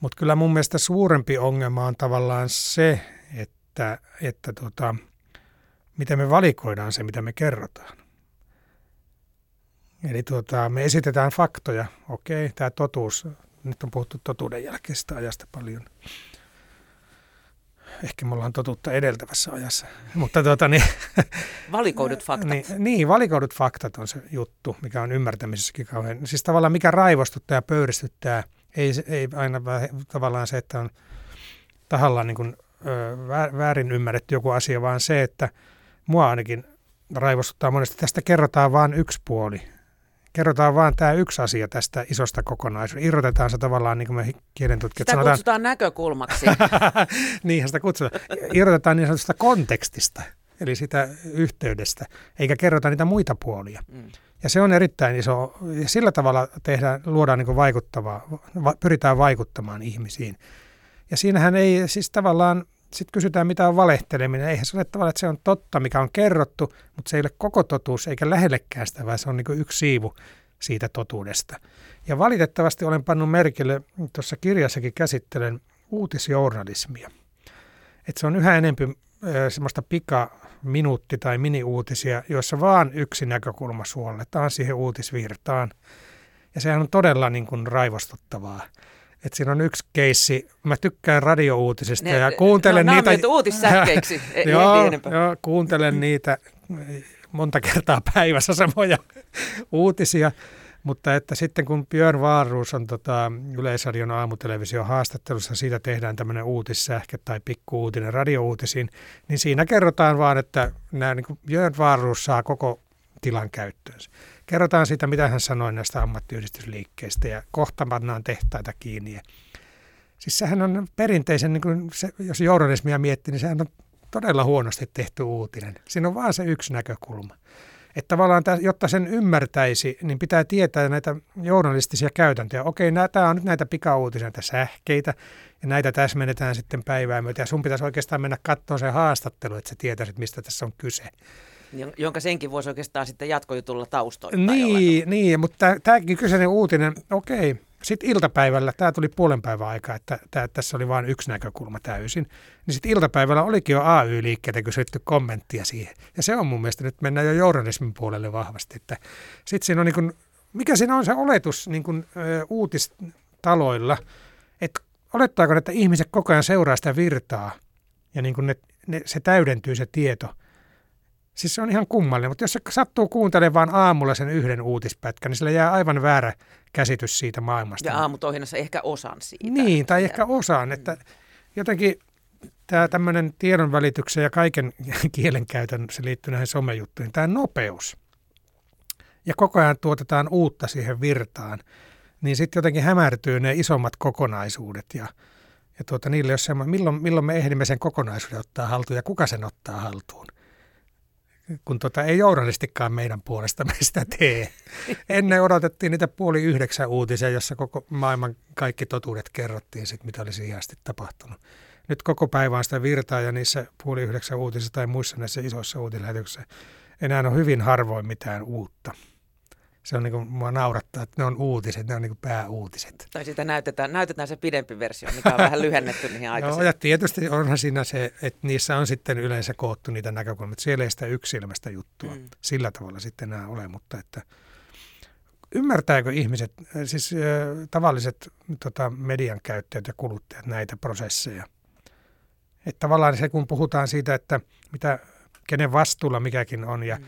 [SPEAKER 3] Mutta kyllä mun mielestä suurempi ongelma on tavallaan se, että, että tota, miten me valikoidaan se, mitä me kerrotaan. Eli tuota, me esitetään faktoja. Okei, tämä totuus, nyt on puhuttu totuuden jälkeisestä ajasta paljon. Ehkä me ollaan totuutta edeltävässä ajassa. Mutta tuota, niin,
[SPEAKER 2] valikoidut faktat.
[SPEAKER 3] Niin, niin, valikoidut faktat on se juttu, mikä on ymmärtämisessäkin kauhean. Siis tavallaan mikä raivostuttaa ja pöyristyttää, ei, ei aina tavallaan se, että on tahallaan niin kuin, ö, väärin ymmärretty joku asia, vaan se, että mua ainakin raivostuttaa monesti. Tästä kerrotaan vain yksi puoli kerrotaan vaan tämä yksi asia tästä isosta kokonaisuudesta. Irrotetaan se tavallaan, niin kuin me kielentutkijat
[SPEAKER 2] Sitä sanotaan. kutsutaan näkökulmaksi.
[SPEAKER 3] Niinhän sitä kutsutaan. Irrotetaan niin sanotusta kontekstista, eli sitä yhteydestä, eikä kerrota niitä muita puolia. Mm. Ja se on erittäin iso, ja sillä tavalla tehdään, luodaan niin vaikuttavaa, va, pyritään vaikuttamaan ihmisiin. Ja siinähän ei siis tavallaan sitten kysytään, mitä on valehteleminen. Eihän se ole tavallaan, että se on totta, mikä on kerrottu, mutta se ei ole koko totuus eikä lähellekään sitä, vaan se on niin yksi siivu siitä totuudesta. Ja valitettavasti olen pannut merkille, tuossa kirjassakin käsittelen uutisjournalismia. Että se on yhä enemmän semmoista pika minuutti- tai mini-uutisia, joissa vaan yksi näkökulma suolletaan siihen uutisvirtaan. Ja sehän on todella niin kuin raivostuttavaa. Et siinä on yksi keissi. Mä tykkään radiouutisista ne, ja kuuntelen
[SPEAKER 2] no,
[SPEAKER 3] niitä.
[SPEAKER 2] uutissäkkeiksi.
[SPEAKER 3] joo, joo, kuuntelen niitä monta kertaa päivässä samoja uutisia. Mutta että sitten kun Björn Vaaruus on tota Yleisradion aamutelevision haastattelussa, siitä tehdään tämmöinen uutissähke tai pikkuuutinen radiouutisiin, niin siinä kerrotaan vaan, että nämä, niin Björn Vaaruus saa koko tilan käyttöönsä kerrotaan siitä, mitä hän sanoi näistä ammattiyhdistysliikkeistä ja kohta pannaan tehtaita kiinni. Siis sehän on perinteisen, niin kuin se, jos journalismia miettii, niin sehän on todella huonosti tehty uutinen. Siinä on vaan se yksi näkökulma. Että tavallaan, jotta sen ymmärtäisi, niin pitää tietää näitä journalistisia käytäntöjä. Okei, tämä on nyt näitä pikauutisia, näitä sähkeitä, ja näitä täsmennetään sitten päivää myötä. Ja sun pitäisi oikeastaan mennä katsomaan se haastattelu, että sä tietäisit, mistä tässä on kyse
[SPEAKER 2] jonka senkin voisi oikeastaan sitten jatkojutulla taustoittaa
[SPEAKER 3] Niin, niin mutta tämäkin kyseinen uutinen, okei, sitten iltapäivällä, tämä tuli puolen päivän aikaa, että tämä, tässä oli vain yksi näkökulma täysin, niin sitten iltapäivällä olikin jo AY-liikkeitä kysytty kommenttia siihen. Ja se on mun mielestä, nyt mennään jo journalismin puolelle vahvasti, että sitten siinä on niin kuin, mikä siinä on se oletus niin kuin, ö, uutistaloilla, että olettaako, että ihmiset koko ajan seuraa sitä virtaa ja niin kuin ne, ne, se täydentyy se tieto – Siis se on ihan kummallinen, mutta jos se sattuu kuuntelemaan aamulla sen yhden uutispätkän, niin sillä jää aivan väärä käsitys siitä maailmasta.
[SPEAKER 2] Ja aamutohinnassa ehkä osan siitä.
[SPEAKER 3] Niin, tai ehkä osan, että jotenkin tämä tämmöinen tiedonvälityksen ja kaiken kielenkäytön, se liittyy näihin somejuttuihin, tämä nopeus. Ja koko ajan tuotetaan uutta siihen virtaan, niin sitten jotenkin hämärtyy ne isommat kokonaisuudet ja, ja tuota, niille jos semmoinen, milloin, milloin me ehdimme sen kokonaisuuden ottaa haltuun ja kuka sen ottaa haltuun kun tota, ei journalistikaan meidän puolesta meistä tee. Ennen odotettiin niitä puoli yhdeksän uutisia, jossa koko maailman kaikki totuudet kerrottiin, sit, mitä olisi ihan tapahtunut. Nyt koko päivä on sitä virtaa ja niissä puoli yhdeksän uutisissa tai muissa näissä isoissa uutislähetyksissä enää on hyvin harvoin mitään uutta se on niin kuin, mua naurattaa, että ne on uutiset, ne on niin kuin pääuutiset.
[SPEAKER 2] Tai sitä näytetään, näytetään se pidempi versio, mikä on vähän lyhennetty niihin aikaisemmin.
[SPEAKER 3] Joo, ja tietysti onhan siinä se, että niissä on sitten yleensä koottu niitä näkökulmia, että siellä ei sitä yksilmästä juttua mm. sillä tavalla sitten enää ole, mutta että ymmärtääkö ihmiset, siis äh, tavalliset tota, median käyttäjät ja kuluttajat näitä prosesseja? Että tavallaan se, kun puhutaan siitä, että mitä, kenen vastuulla mikäkin on ja mm.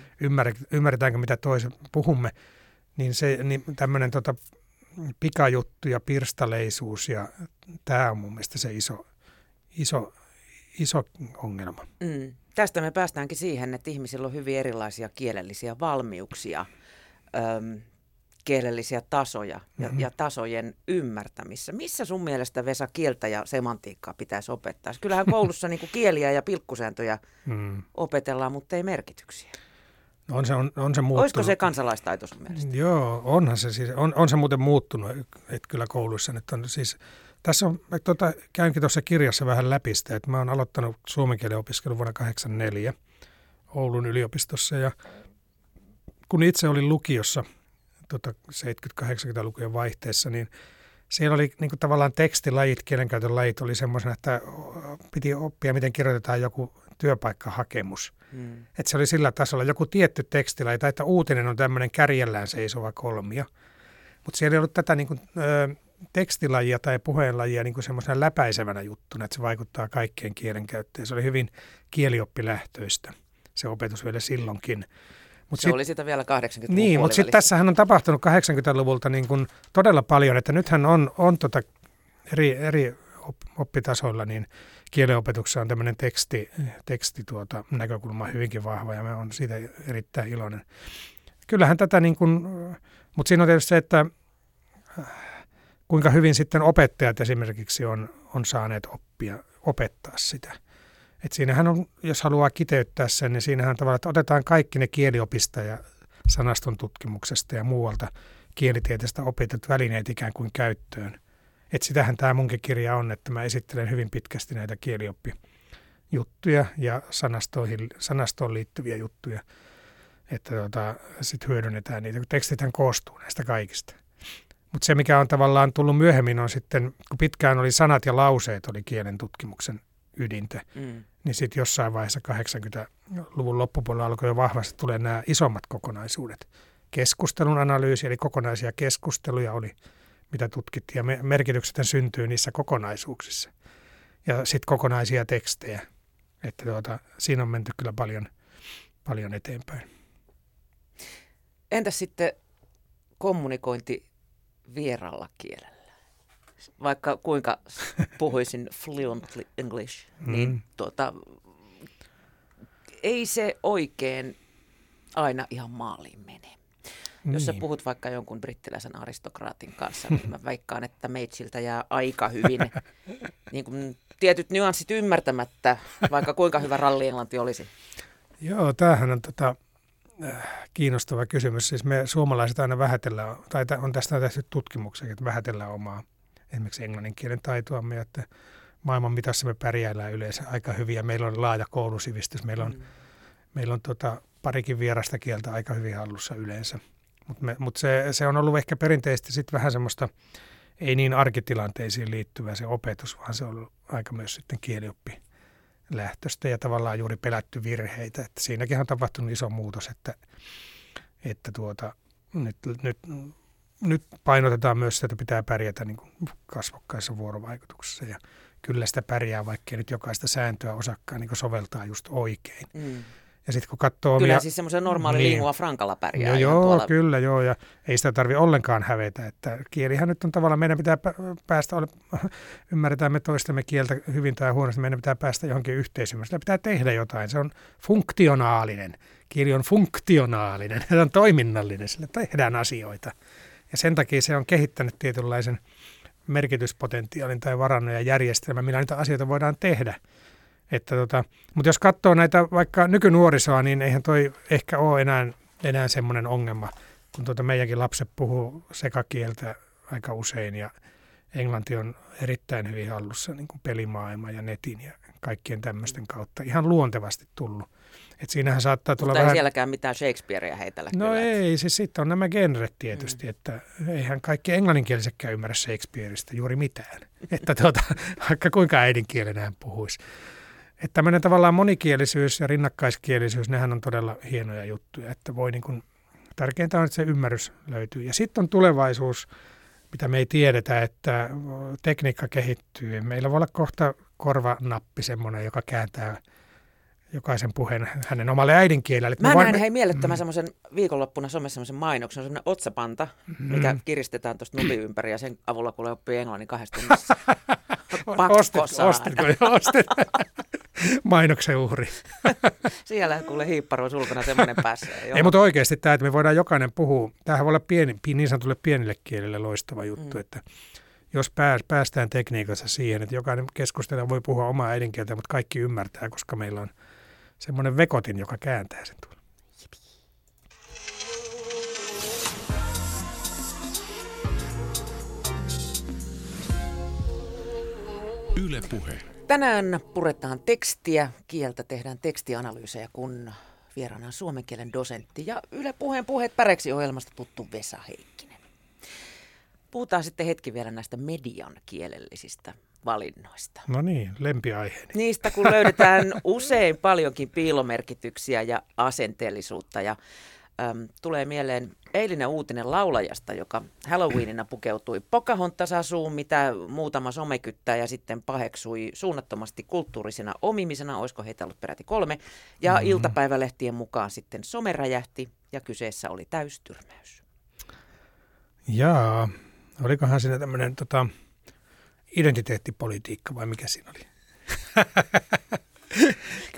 [SPEAKER 3] ymmärretäänkö, mitä toisen puhumme, niin, se, niin tämmöinen tota, pikajuttu ja pirstaleisuus ja tämä on mun mielestä se iso, iso, iso ongelma.
[SPEAKER 2] Mm. Tästä me päästäänkin siihen, että ihmisillä on hyvin erilaisia kielellisiä valmiuksia, öm, kielellisiä tasoja ja, mm-hmm. ja tasojen ymmärtämissä. Missä sun mielestä Vesa kieltä ja semantiikkaa pitäisi opettaa? Kyllähän koulussa niin kieliä ja pilkkusääntöjä mm. opetellaan, mutta ei merkityksiä.
[SPEAKER 3] On se, on, on se muuttunut.
[SPEAKER 2] Olisiko se kansalaistaito sun mielestä?
[SPEAKER 3] Joo, onhan se siis, on, on se muuten muuttunut, että kyllä kouluissa nyt on siis, tässä on, tota, käynkin tuossa kirjassa vähän läpi sitä, että mä oon aloittanut suomen kielen opiskelun vuonna 1984 Oulun yliopistossa ja kun itse olin lukiossa tota 70-80-lukujen vaihteessa, niin siellä oli niin kuin tavallaan tekstilajit, kielenkäytön lajit oli semmoisena, että piti oppia, miten kirjoitetaan joku työpaikkahakemus. Mm. Että se oli sillä tasolla joku tietty tekstilaji, tai että uutinen on tämmöinen kärjellään seisova kolmio. Mutta siellä ei ollut tätä niin kuin, ö, tekstilajia tai puheenlajia niin kuin semmoisena läpäisevänä juttuna, että se vaikuttaa kaikkien kielenkäyttöön. Se oli hyvin kielioppilähtöistä se opetus vielä silloinkin.
[SPEAKER 2] Mut se sit, oli sitä vielä 80-luvun
[SPEAKER 3] Niin, mutta sitten tässähän on tapahtunut 80-luvulta niin kuin todella paljon, että nythän on, on tota eri, eri oppitasoilla, niin kielenopetuksessa on tämmöinen teksti, teksti tuota, näkökulma hyvinkin vahva ja mä olen siitä erittäin iloinen. Kyllähän tätä niin kuin, mutta siinä on tietysti se, että äh, kuinka hyvin sitten opettajat esimerkiksi on, on saaneet oppia, opettaa sitä. Et siinähän on, jos haluaa kiteyttää sen, niin siinähän tavallaan, että otetaan kaikki ne kieliopista ja sanaston tutkimuksesta ja muualta kielitieteestä opetut välineet ikään kuin käyttöön. Et sitähän tämä munkin kirja on, että mä esittelen hyvin pitkästi näitä kielioppijuttuja ja sanastoihin, sanastoon liittyviä juttuja, että tota, sitten hyödynnetään niitä, kun tekstithän koostuu näistä kaikista. Mutta se, mikä on tavallaan tullut myöhemmin, on sitten, kun pitkään oli sanat ja lauseet, oli kielen tutkimuksen ydintä, mm. niin sitten jossain vaiheessa 80-luvun loppupuolella alkoi jo vahvasti tulee nämä isommat kokonaisuudet. Keskustelun analyysi, eli kokonaisia keskusteluja oli, mitä tutkittiin, ja merkitykset syntyy niissä kokonaisuuksissa. Ja sitten kokonaisia tekstejä. Että tuota, siinä on menty kyllä paljon, paljon eteenpäin.
[SPEAKER 2] Entäs sitten kommunikointi vieralla kielellä? vaikka kuinka puhuisin fluently English, niin mm. tuota, ei se oikein aina ihan maaliin mene. Jos niin. sä puhut vaikka jonkun brittiläisen aristokraatin kanssa, niin mä väikkaan, että meitsiltä jää aika hyvin niin kuin tietyt nyanssit ymmärtämättä, vaikka kuinka hyvä ralli-englanti olisi.
[SPEAKER 3] Joo, tämähän on tota, äh, kiinnostava kysymys. Siis me suomalaiset aina vähätellään, tai on tästä tehty tutkimuksia, että vähätellään omaa esimerkiksi englannin kielen taitoamme, että maailman mitassa me pärjäillään yleensä aika hyvin ja meillä on laaja koulusivistys. Meillä on, mm. meillä on tota, parikin vierasta kieltä aika hyvin hallussa yleensä. Mutta mut se, se on ollut ehkä perinteisesti sit vähän semmoista ei niin arkitilanteisiin liittyvää se opetus, vaan se on ollut aika myös sitten kielioppi lähtöstä ja tavallaan juuri pelätty virheitä. Että siinäkin on tapahtunut iso muutos, että, että tuota, nyt, nyt nyt painotetaan myös sitä, että pitää pärjätä niin kuin kasvokkaissa vuorovaikutuksessa ja kyllä sitä pärjää, vaikka nyt jokaista sääntöä osakkaan niin soveltaa just oikein. Mm.
[SPEAKER 2] Ja sitten kun katsoo... Kyllä omia, siis semmoisen normaali niin, lingua frankalla pärjää.
[SPEAKER 3] No joo, tuolla... kyllä joo, ja ei sitä tarvitse ollenkaan hävetä, että kielihän nyt on tavallaan, meidän pitää päästä, ymmärretään me toistemme kieltä hyvin tai huonosti, meidän pitää päästä johonkin yhteisymmärrykseen, sillä pitää tehdä jotain, se on funktionaalinen, kieli on funktionaalinen, se on toiminnallinen, sillä tehdään asioita. Ja sen takia se on kehittänyt tietynlaisen merkityspotentiaalin tai varannon ja järjestelmän, millä niitä asioita voidaan tehdä. Että tota, mutta jos katsoo näitä vaikka nykynuorisoa, niin eihän toi ehkä ole enää, enää semmoinen ongelma, kun tuota meidänkin lapset puhuu sekakieltä aika usein ja englanti on erittäin hyvin hallussa niin kuin pelimaailma ja netin ja kaikkien tämmöisten kautta ihan luontevasti tullut. Et siinähän saattaa tulla
[SPEAKER 2] Mutta
[SPEAKER 3] vähän...
[SPEAKER 2] ei sielläkään mitään Shakespearea heitellä
[SPEAKER 3] No
[SPEAKER 2] kyllä.
[SPEAKER 3] ei, siis sitten on nämä genret tietysti, mm. että eihän kaikki englanninkielisekään ymmärrä Shakespeareista juuri mitään. että tuota, vaikka kuinka äidinkielenään puhuisi. Että tämmöinen tavallaan monikielisyys ja rinnakkaiskielisyys, nehän on todella hienoja juttuja, että voi niin kuin, tärkeintä on, että se ymmärrys löytyy. Ja sitten on tulevaisuus, mitä me ei tiedetä, että tekniikka kehittyy. Meillä voi olla kohta korvanappi semmoinen, joka kääntää jokaisen puheen hänen omalle äidinkielelle.
[SPEAKER 2] Mä näin hei mielettömän mm. semmoisen viikonloppuna somessa semmoisen mainoksen, semmoinen otsapanta, mm. mikä kiristetään tuosta nupi ympäri ja sen avulla kuule oppii englannin kahdesta tunnissa. Pakko ostit,
[SPEAKER 3] saada. Ostitko jo, ostit. Mainoksen uhri.
[SPEAKER 2] Siellä kuule hiipparuus ulkona semmoinen päässä.
[SPEAKER 3] Ei, mutta oikeasti tämä, että me voidaan jokainen puhua, tämähän voi olla pieni, niin sanotulle pienille kielille loistava juttu, mm. että jos päästään tekniikassa siihen, että jokainen keskustelija voi puhua omaa äidinkieltä, mutta kaikki ymmärtää, koska meillä on semmoinen vekotin, joka kääntää sen tuolla.
[SPEAKER 2] Yle Puhe. Tänään puretaan tekstiä, kieltä tehdään tekstianalyysejä, kun vieraana on suomen kielen dosentti ja Yle Puheen puheet päreksi ohjelmasta tuttu Vesa Heikkinen. Puhutaan sitten hetki vielä näistä median kielellisistä valinnoista.
[SPEAKER 3] No niin, lempiaiheeni.
[SPEAKER 2] Niistä kun löydetään usein paljonkin piilomerkityksiä ja asenteellisuutta ja äm, tulee mieleen eilinen uutinen laulajasta, joka Halloweenina pukeutui Pocahontas-asuun, mitä muutama somekyttää ja sitten paheksui suunnattomasti kulttuurisena omimisena, olisiko heitä ollut peräti kolme. Ja mm. iltapäivälehtien mukaan sitten some räjähti ja kyseessä oli täystyrmäys.
[SPEAKER 3] Jaa, olikohan siinä tämmöinen tota, identiteettipolitiikka vai mikä siinä oli?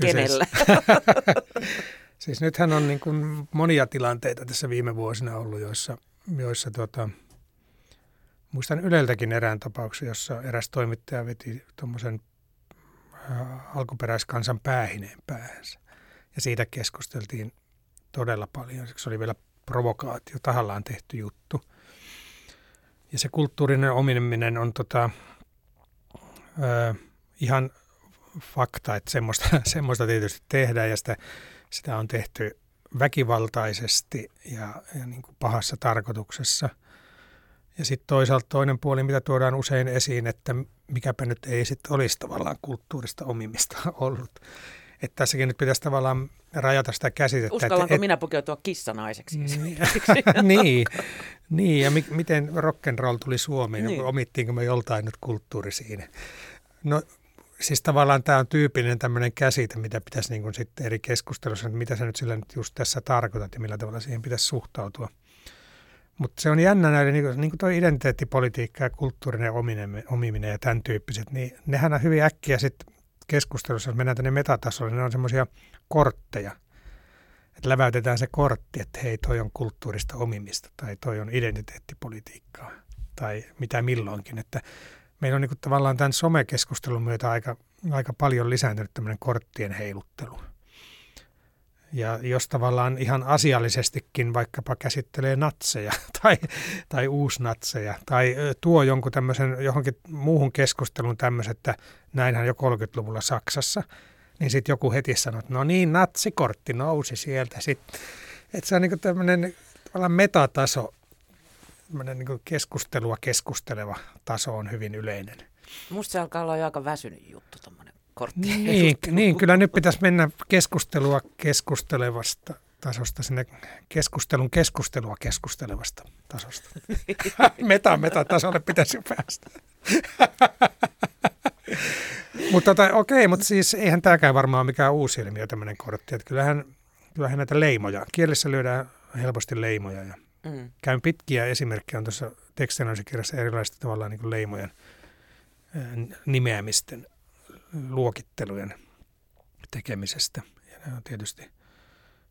[SPEAKER 2] Kenellä?
[SPEAKER 3] siis nythän on niin kuin monia tilanteita tässä viime vuosina ollut, joissa, joissa tuota, muistan Yleltäkin erään tapauksen, jossa eräs toimittaja veti tuommoisen äh, alkuperäiskansan päähineen päähänsä. Ja siitä keskusteltiin todella paljon. Se oli vielä provokaatio, tahallaan tehty juttu. Ja se kulttuurinen omineminen on tota, ö, ihan fakta, että semmoista, semmoista tietysti tehdään ja sitä, sitä on tehty väkivaltaisesti ja, ja niin kuin pahassa tarkoituksessa. Ja sitten toisaalta toinen puoli, mitä tuodaan usein esiin, että mikäpä nyt ei sitten olisi tavallaan kulttuurista omimista ollut. Että tässäkin nyt pitäisi tavallaan rajata sitä käsitettä.
[SPEAKER 2] Uskallanko
[SPEAKER 3] et,
[SPEAKER 2] minä pukeutua kissanaiseksi?
[SPEAKER 3] Niin, niin, niin, ja mi, miten rock'n'roll tuli Suomeen? Niin. Omittiinko me joltain nyt kulttuuri siinä? No siis tavallaan tämä on tyypillinen tämmöinen käsite, mitä pitäisi niin sitten eri keskustelussa, että mitä sä nyt sillä nyt just tässä tarkoitat ja millä tavalla siihen pitäisi suhtautua. Mutta se on jännä näiden, niin kuin, niin kuin tuo identiteettipolitiikka ja kulttuurinen omiminen, omiminen ja tämän tyyppiset, niin nehän on hyvin äkkiä sitten keskustelussa, jos mennään tänne metatasolle, niin ne on semmoisia kortteja. Että läväytetään se kortti, että hei, toi on kulttuurista omimista tai toi on identiteettipolitiikkaa tai mitä milloinkin. Että meillä on niin kuin tavallaan tämän somekeskustelun myötä aika, aika paljon lisääntynyt tämmöinen korttien heiluttelu. Ja jos tavallaan ihan asiallisestikin vaikkapa käsittelee natseja tai, tai uusnatseja tai tuo jonkun tämmöisen johonkin muuhun keskusteluun tämmöisen, että näinhän jo 30-luvulla Saksassa, niin sitten joku heti sanoo, että no niin, natsikortti nousi sieltä sitten. Että se on niin tämmöinen tavallaan metataso niin keskustelua keskusteleva taso on hyvin yleinen.
[SPEAKER 2] Musta se alkaa olla jo aika väsynyt juttu tuommoinen kortti.
[SPEAKER 3] Niin, niin, kyllä nyt pitäisi mennä keskustelua keskustelevasta tasosta sinne keskustelun keskustelua keskustelevasta tasosta. meta meta tasolle pitäisi päästä. mutta tota, okei, mutta siis eihän tämäkään varmaan mikään uusi ilmiö tämmöinen kortti. Että kyllähän, kyllähän näitä leimoja, kielessä lyödään helposti leimoja ja Mm. Käyn pitkiä esimerkkejä on tuossa tekstianalyysikirjassa erilaisista tavallaan niin leimojen nimeämisten, luokittelujen tekemisestä. Ja ne on tietysti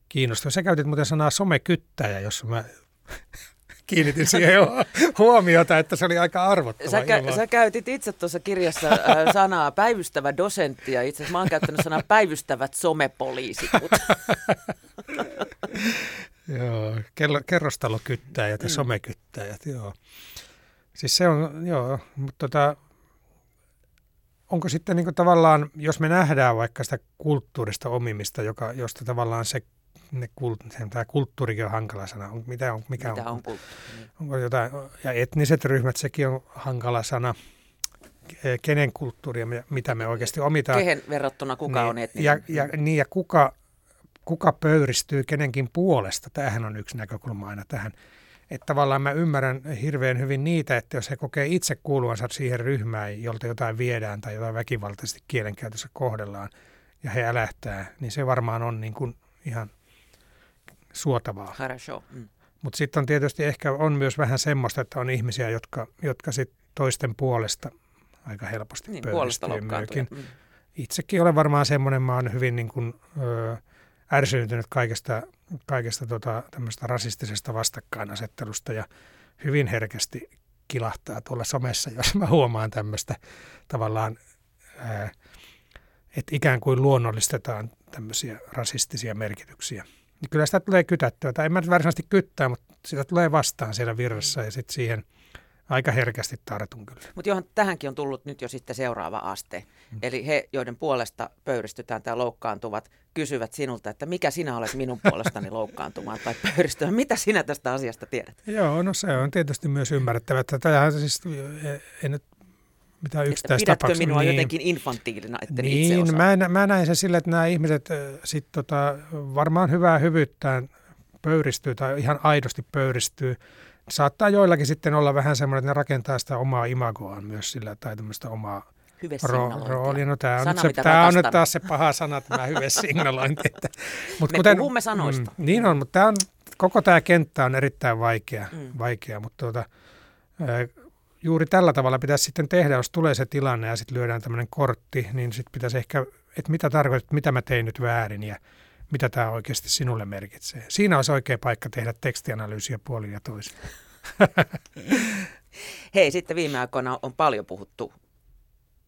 [SPEAKER 3] kiinnostavaa. Sä käytit muuten sanaa somekyttäjä, jossa mä kiinnitin siihen huomiota, että se oli aika arvottava.
[SPEAKER 2] Sä, kä- sä käytit itse tuossa kirjassa äh, sanaa päivystävä dosentti ja itse asiassa mä oon käyttänyt sanaa päivystävät somepoliisit.
[SPEAKER 3] Joo, kerrostalokyttäjät ja mm. somekyttäjät, joo. Siis se on, joo, mutta tota, onko sitten niin tavallaan, jos me nähdään vaikka sitä kulttuurista omimista, joka, josta tavallaan se, ne kult, tämä kulttuurikin on hankala sana. On, mitä on, mikä
[SPEAKER 2] mitä on, on kulttuuri? Niin.
[SPEAKER 3] Onko jotain, ja etniset ryhmät, sekin on hankala sana. Kenen kulttuuria, mitä me oikeasti omitaan.
[SPEAKER 2] Kehen verrattuna kuka
[SPEAKER 3] niin,
[SPEAKER 2] on etninen?
[SPEAKER 3] Ja, ja, niin, ja kuka kuka pöyristyy kenenkin puolesta. Tämähän on yksi näkökulma aina tähän. että tavallaan mä ymmärrän hirveän hyvin niitä, että jos he kokee itse kuuluvansa siihen ryhmään, jolta jotain viedään tai jotain väkivaltaisesti kielenkäytössä kohdellaan, ja he älähtää, niin se varmaan on niin kuin ihan suotavaa.
[SPEAKER 2] Mm.
[SPEAKER 3] Mutta sitten on tietysti ehkä on myös vähän semmoista, että on ihmisiä, jotka, jotka sit toisten puolesta aika helposti
[SPEAKER 2] niin,
[SPEAKER 3] myöskin. Mm. Itsekin olen varmaan semmoinen, mä oon hyvin niin kuin, ö, ärsyyntynyt kaikesta, kaikesta tota, tämmöistä rasistisesta vastakkainasettelusta ja hyvin herkästi kilahtaa tuolla somessa, jos mä huomaan tämmöistä tavallaan, että ikään kuin luonnollistetaan tämmöisiä rasistisia merkityksiä. Niin kyllä sitä tulee kytättyä, tai en mä nyt varsinaisesti kyttää, mutta sitä tulee vastaan siellä virrassa ja sitten siihen – aika herkästi tartun kyllä.
[SPEAKER 2] Mutta johon tähänkin on tullut nyt jo sitten seuraava aste. Mm. Eli he, joiden puolesta pöyristytään tai loukkaantuvat, kysyvät sinulta, että mikä sinä olet minun puolestani loukkaantumaan tai pöyristymään. Mitä sinä tästä asiasta tiedät?
[SPEAKER 3] Joo, no se on tietysti myös ymmärrettävä. Että tämähän siis, ei nyt mitään yksittäistä
[SPEAKER 2] Pidätkö minua niin, jotenkin infantiilina, että
[SPEAKER 3] niin,
[SPEAKER 2] itse
[SPEAKER 3] mä, mä näin sen sille, että nämä ihmiset sit tota, varmaan hyvää hyvyyttään pöyristyy tai ihan aidosti pöyristyy saattaa joillakin sitten olla vähän semmoinen, että ne rakentaa sitä omaa imagoaan myös sillä tai tämmöistä omaa ro- roolia. No, tämä on, sana, nyt se, tämä on nyt taas se paha sana, tämä hyvä signalointi. Että,
[SPEAKER 2] mut Me kuten, puhumme sanoista.
[SPEAKER 3] Mm, niin on, mutta tämä on, koko tämä kenttä on erittäin vaikea, mm. vaikea mutta tuota, juuri tällä tavalla pitäisi sitten tehdä, jos tulee se tilanne ja sitten lyödään tämmöinen kortti, niin sitten pitäisi ehkä, että mitä tarkoittaa, mitä mä tein nyt väärin ja mitä tämä oikeasti sinulle merkitsee. Siinä olisi oikea paikka tehdä tekstianalyysiä puolin ja toisin.
[SPEAKER 2] Hei, sitten viime aikoina on paljon puhuttu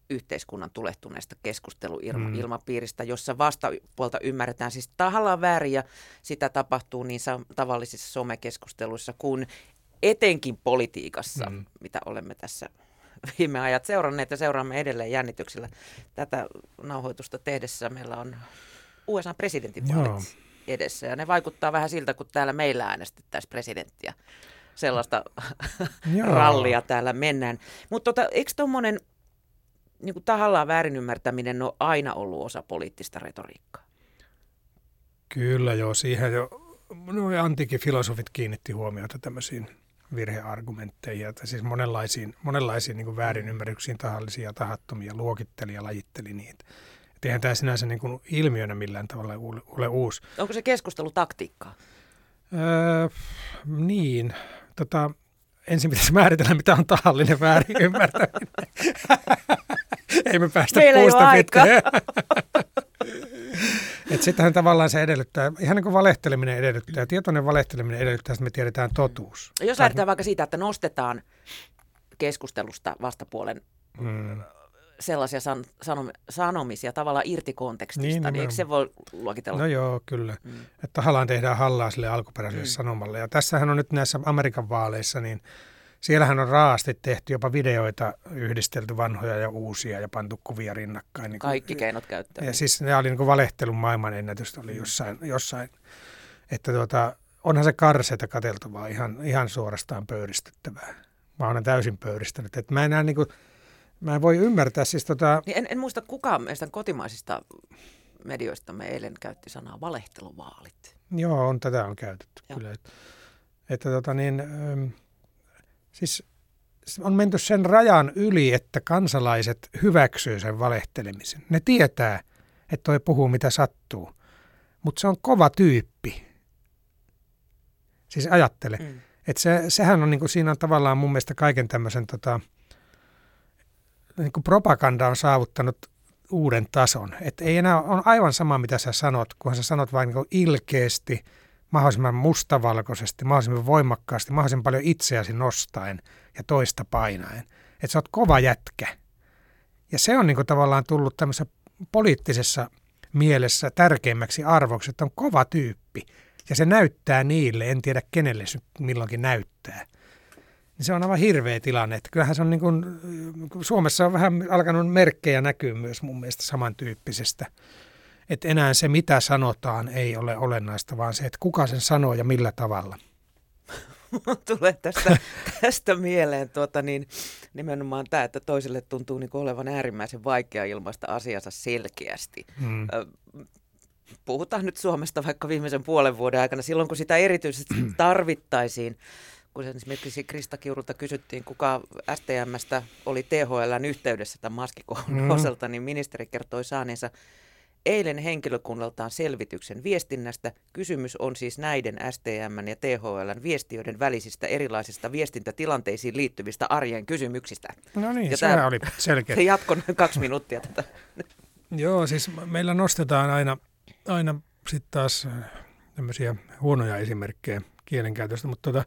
[SPEAKER 2] yhteiskunnan tulehtuneesta keskusteluilmapiiristä, mm. jossa vastapuolta ymmärretään siis tahallaan väärin ja sitä tapahtuu niin tavallisissa somekeskusteluissa kuin etenkin politiikassa, mm. mitä olemme tässä viime ajat seuranneet ja seuraamme edelleen jännityksellä. Tätä nauhoitusta tehdessä meillä on USA-presidentinvaalit edessä. Ja ne vaikuttaa vähän siltä, kun täällä meillä äänestettäisiin presidenttiä. Sellaista rallia täällä mennään. Mutta tota, eikö tuommoinen niin tahallaan väärinymmärtäminen ole aina ollut osa poliittista retoriikkaa?
[SPEAKER 3] Kyllä joo, siihen jo no, antiikin filosofit kiinnitti huomiota tämmöisiin virheargumentteihin, että siis monenlaisiin, monenlaisiin niin väärinymmärryksiin tahallisia ja tahattomia luokitteli ja lajitteli niitä. Et eihän tämä sinänsä niin kuin ilmiönä millään tavalla ole uusi.
[SPEAKER 2] Onko se keskustelu taktiikkaa?
[SPEAKER 3] Öö, niin. Tota, ensin pitäisi määritellä, mitä on tahallinen väärin ymmärtäminen. ei me päästä Meillä puusta pitkään. että sittenhän tavallaan se edellyttää, ihan niin kuin valehteleminen edellyttää, tietoinen valehteleminen edellyttää, että me tiedetään totuus.
[SPEAKER 2] Jos lähdetään vaikka siitä, että nostetaan keskustelusta vastapuolen hmm sellaisia san, sanom, sanomisia tavallaan irti kontekstista, niin, niin eikö se voi luokitella?
[SPEAKER 3] No joo, kyllä. Mm. Että tahallaan tehdään hallaa sille alkuperäiselle mm. sanomalle. Ja tässähän on nyt näissä Amerikan vaaleissa, niin siellähän on raasti tehty jopa videoita, yhdistelty vanhoja ja uusia ja pantu kuvia rinnakkain. Niin
[SPEAKER 2] kuin, Kaikki keinot käyttöön.
[SPEAKER 3] Ja siis ne oli niin kuin valehtelun maailmanennätys, oli mm. jossain, jossain että tuota, onhan se karseita kateltavaa, ihan, ihan suorastaan pöyristyttävää. Mä olen täysin pöyristynyt. Että mä enää niin kuin, Mä en voi ymmärtää siis tota...
[SPEAKER 2] Niin en, en muista kukaan meistä kotimaisista medioista me eilen käytti sanaa valehteluvaalit.
[SPEAKER 3] Joo, on, tätä on käytetty Joo. kyllä. Että, että tota niin, siis on menty sen rajan yli, että kansalaiset hyväksyy sen valehtelemisen. Ne tietää, että toi puhuu mitä sattuu, mutta se on kova tyyppi. Siis ajattele. Mm. Että se, sehän on, niin kuin, siinä on tavallaan mun mielestä kaiken tämmöisen tota, niin kuin propaganda on saavuttanut uuden tason. Että ei enää on aivan sama, mitä sä sanot, kun sä sanot vain niin ilkeästi, mahdollisimman mustavalkoisesti, mahdollisimman voimakkaasti, mahdollisimman paljon itseäsi nostaen ja toista painaen. Että sä oot kova jätkä. Ja se on niin kuin tavallaan tullut tämmöisessä poliittisessa mielessä tärkeimmäksi arvoksi, että on kova tyyppi. Ja se näyttää niille, en tiedä kenelle se milloinkin näyttää niin se on aivan hirveä tilanne. Että kyllähän se on niin kuin, Suomessa on vähän alkanut merkkejä näkyä myös mun mielestä samantyyppisestä. Että enää se, mitä sanotaan, ei ole olennaista, vaan se, että kuka sen sanoo ja millä tavalla.
[SPEAKER 2] tulee tästä, tästä mieleen tuota niin, nimenomaan tämä, että toiselle tuntuu niin olevan äärimmäisen vaikea ilmaista asiansa selkeästi. Hmm. Puhutaan nyt Suomesta vaikka viimeisen puolen vuoden aikana, silloin kun sitä erityisesti tarvittaisiin kun esimerkiksi Krista Kiurulta kysyttiin, kuka STMstä oli THLn yhteydessä tämän maskikohun mm. osalta, niin ministeri kertoi saaneensa eilen henkilökunnaltaan selvityksen viestinnästä. Kysymys on siis näiden STM ja THLn viestiöiden välisistä erilaisista viestintätilanteisiin liittyvistä arjen kysymyksistä.
[SPEAKER 3] No niin, ja se oli selkeä.
[SPEAKER 2] Se jatkoi kaksi minuuttia tätä.
[SPEAKER 3] Joo, siis meillä nostetaan aina, aina sitten taas äh, tämmöisiä huonoja esimerkkejä kielenkäytöstä, mutta tota,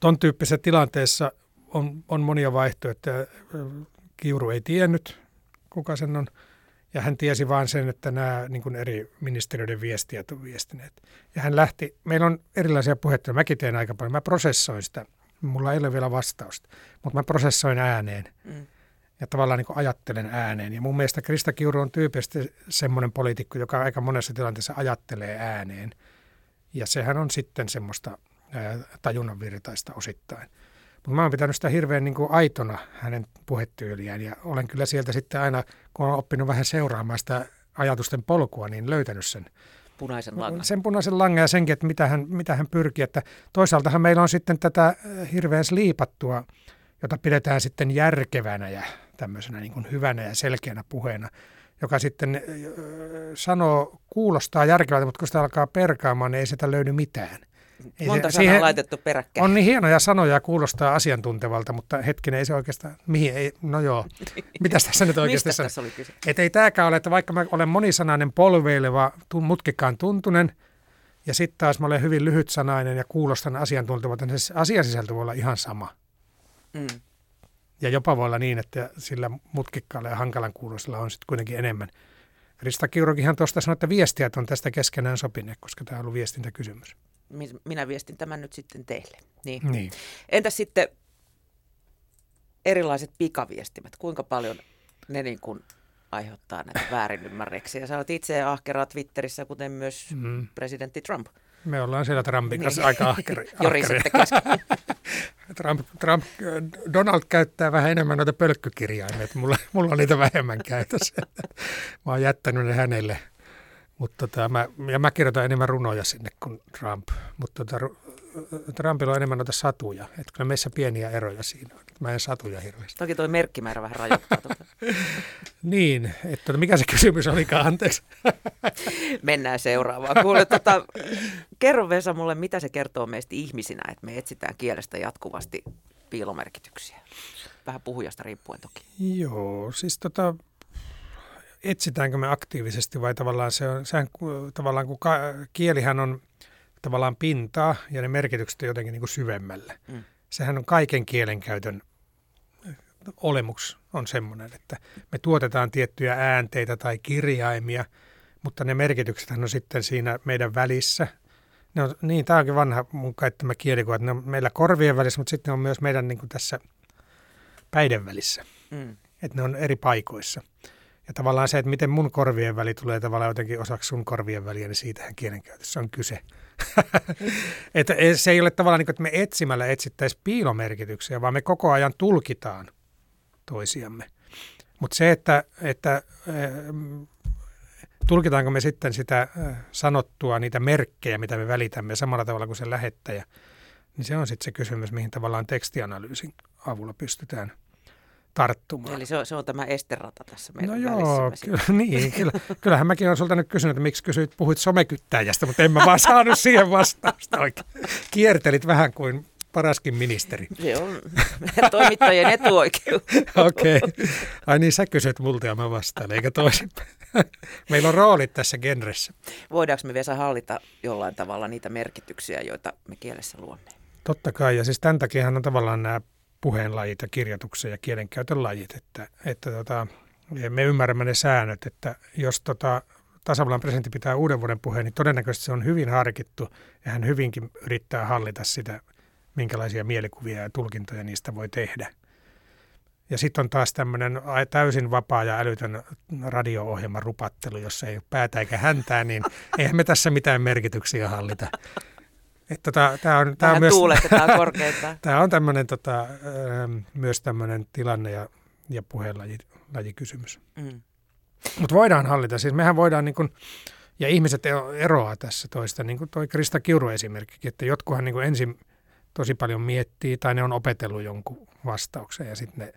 [SPEAKER 3] ton tyyppisessä tilanteessa on, on monia vaihtoehtoja. Kiuru ei tiennyt, kuka sen on, ja hän tiesi vain sen, että nämä niin kuin eri ministeriöiden viestijät on viestineet. Ja hän lähti, meillä on erilaisia puhetta, mäkin teen aika paljon, mä prosessoin sitä, mulla ei ole vielä vastausta, mutta mä prosessoin ääneen. Mm ja tavallaan niin ajattelen ääneen. Ja mun mielestä Krista Kiuru on tyypillisesti semmoinen poliitikko, joka aika monessa tilanteessa ajattelee ääneen. Ja sehän on sitten semmoista tajunnanvirtaista osittain. Mutta mä oon pitänyt sitä hirveän niin kuin aitona hänen puhetyyliään ja olen kyllä sieltä sitten aina, kun olen oppinut vähän seuraamaan sitä ajatusten polkua, niin löytänyt sen
[SPEAKER 2] punaisen langan.
[SPEAKER 3] Sen punaisen langan ja senkin, että mitä hän, mitä hän pyrkii. Että toisaaltahan meillä on sitten tätä hirveän liipattua, jota pidetään sitten järkevänä ja tämmöisenä niin kuin hyvänä ja selkeänä puheena, joka sitten sanoo, kuulostaa järkevältä, mutta kun sitä alkaa perkaamaan, niin ei sitä löydy mitään.
[SPEAKER 2] Ei Monta se, sanaa laitettu peräkkäin.
[SPEAKER 3] On niin hienoja sanoja ja kuulostaa asiantuntevalta, mutta hetkinen, ei se oikeastaan, mihin ei, no joo, mitä tässä nyt oikeasti
[SPEAKER 2] Mistä tässä oli kyse?
[SPEAKER 3] Että ei tämäkään ole, että vaikka mä olen monisanainen, polveileva, mutkikkaan tuntunen, ja sitten taas mä olen hyvin lyhytsanainen ja kuulostan asiantuntevalta, niin se asiasisältö voi olla ihan sama. Mm. Ja jopa voi olla niin, että sillä mutkikkaalla ja hankalan kuulosilla on sitten kuitenkin enemmän. Krista Kiurokihan tuosta sanoi, että viestijät on tästä keskenään sopineet, koska tämä on ollut viestintäkysymys.
[SPEAKER 2] Minä viestin tämän nyt sitten teille. Niin.
[SPEAKER 3] niin.
[SPEAKER 2] Entäs sitten erilaiset pikaviestimet? Kuinka paljon ne niin kuin aiheuttaa näitä väärinymmärryksiä? Sä olet itse ahkera Twitterissä, kuten myös mm. presidentti Trump.
[SPEAKER 3] Me ollaan siellä Trumpin kanssa niin. aika ahkeri.
[SPEAKER 2] Jorisitte kesken.
[SPEAKER 3] Trump, Trump, Donald käyttää vähän enemmän noita pölkkykirjaimia, mulla, mulla on niitä vähemmän käytössä. Mä oon jättänyt ne hänelle. Mutta tota, mä, ja mä kirjoitan enemmän runoja sinne kuin Trump, mutta tota, Trumpilla on enemmän noita satuja. Että kyllä meissä pieniä eroja siinä on. Mä en satuja hirveästi.
[SPEAKER 2] Toki tuo merkkimäärä vähän rajoittaa. Tuota.
[SPEAKER 3] niin, että tota, mikä se kysymys olikaan, anteeksi.
[SPEAKER 2] Mennään seuraavaan. Kuule, tota, kerro Vesa mulle, mitä se kertoo meistä ihmisinä, että me etsitään kielestä jatkuvasti piilomerkityksiä. Vähän puhujasta riippuen toki.
[SPEAKER 3] Joo, siis tota, etsitäänkö me aktiivisesti vai tavallaan se on, sehän, tavallaan kun ka, kielihän on tavallaan pintaa ja ne merkitykset on jotenkin niin kuin syvemmälle. Mm. Sehän on kaiken kielenkäytön olemus on semmoinen, että me tuotetaan tiettyjä äänteitä tai kirjaimia, mutta ne merkitykset on sitten siinä meidän välissä. Ne on, niin, tämä onkin vanha mun käyttämä kielikuva, että ne on meillä korvien välissä, mutta sitten ne on myös meidän niin kuin tässä päiden välissä. Mm. Että ne on eri paikoissa. Ja tavallaan se, että miten mun korvien väli tulee tavallaan jotenkin osaksi sun korvien väliä, niin siitähän kielenkäytössä on kyse. että se ei ole tavallaan niin kuin, että me etsimällä etsittäisiin piilomerkityksiä, vaan me koko ajan tulkitaan toisiamme. Mutta se, että, että äh, tulkitaanko me sitten sitä äh, sanottua, niitä merkkejä, mitä me välitämme samalla tavalla kuin se lähettäjä, niin se on sitten se kysymys, mihin tavallaan tekstianalyysin avulla pystytään – tarttumaan.
[SPEAKER 2] Eli se on, se on tämä esterata tässä meidän
[SPEAKER 3] No joo, kyllä, niin, kyllä, kyllähän mäkin olen sulta nyt kysynyt, että miksi kysyit, puhuit somekyttäjästä, mutta en mä vaan saanut siihen vastausta oikein. Kiertelit vähän kuin paraskin ministeri.
[SPEAKER 2] Se on toimittajien etuoikeus.
[SPEAKER 3] Okei. Okay. Ai niin, sä kysyt multa ja mä vastaan, eikä toisin. Meillä on roolit tässä genressä.
[SPEAKER 2] Voidaanko me Vesa hallita jollain tavalla niitä merkityksiä, joita me kielessä luomme?
[SPEAKER 3] Totta kai, ja siis tämän takiahan on tavallaan nämä puheenlajit ja kirjoituksen ja kielenkäytön lajit, että, että tota, me ymmärrämme ne säännöt, että jos tota, tasavallan presidentti pitää uuden vuoden puheen, niin todennäköisesti se on hyvin harkittu ja hän hyvinkin yrittää hallita sitä, minkälaisia mielikuvia ja tulkintoja niistä voi tehdä. Ja sitten on taas tämmöinen täysin vapaa ja älytön radio-ohjelman rupattelu, jossa ei ole päätä eikä häntää, niin eihän me tässä mitään merkityksiä hallita. Että tämä on,
[SPEAKER 2] tämä
[SPEAKER 3] on myös,
[SPEAKER 2] tuuletetaan korkeintaan.
[SPEAKER 3] tämä on tämmöinen, tota, ähm, myös tämmöinen tilanne ja, ja puheenlajikysymys. Mm. Mutta voidaan hallita. Siis mehän voidaan, niin kun, ja ihmiset eroaa tässä toista, niin kuin toi Krista Kiuru esimerkki, että jotkuhan niin ensin tosi paljon miettii tai ne on opetellut jonkun vastauksen ja sitten ne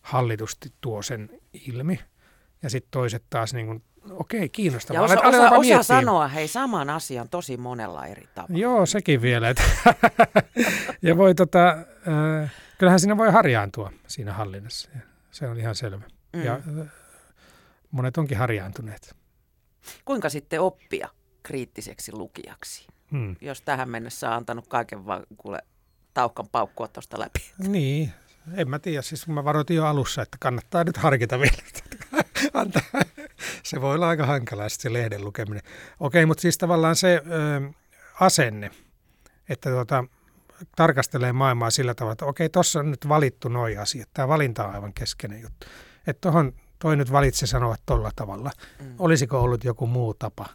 [SPEAKER 3] hallitusti tuo sen ilmi. Ja sitten toiset taas niin kuin, okei, kiinnostavaa.
[SPEAKER 2] Ja osa, osa, osa sanoa hei saman asian tosi monella eri tavalla.
[SPEAKER 3] Joo, sekin vielä. Ja voi tota, äh, kyllähän siinä voi harjaantua siinä hallinnassa. Se on ihan selvä.
[SPEAKER 2] Mm.
[SPEAKER 3] Ja äh, monet onkin harjaantuneet.
[SPEAKER 2] Kuinka sitten oppia kriittiseksi lukijaksi,
[SPEAKER 3] Hmm.
[SPEAKER 2] jos tähän mennessä on antanut kaiken vaan kuule taukkan paukkua tuosta läpi?
[SPEAKER 3] Niin, en mä tiedä. Siis mä varoitin jo alussa, että kannattaa nyt harkita vielä. Antaa. Se voi olla aika hankalaa se lehden lukeminen. Okei, mutta siis tavallaan se ö, asenne, että tuota, tarkastelee maailmaa sillä tavalla, että okei, tuossa on nyt valittu noi asiat. Tämä valinta on aivan keskeinen juttu. Että tuohon toi nyt valitsi sanoa tolla tavalla.
[SPEAKER 2] Mm.
[SPEAKER 3] Olisiko ollut joku muu tapa?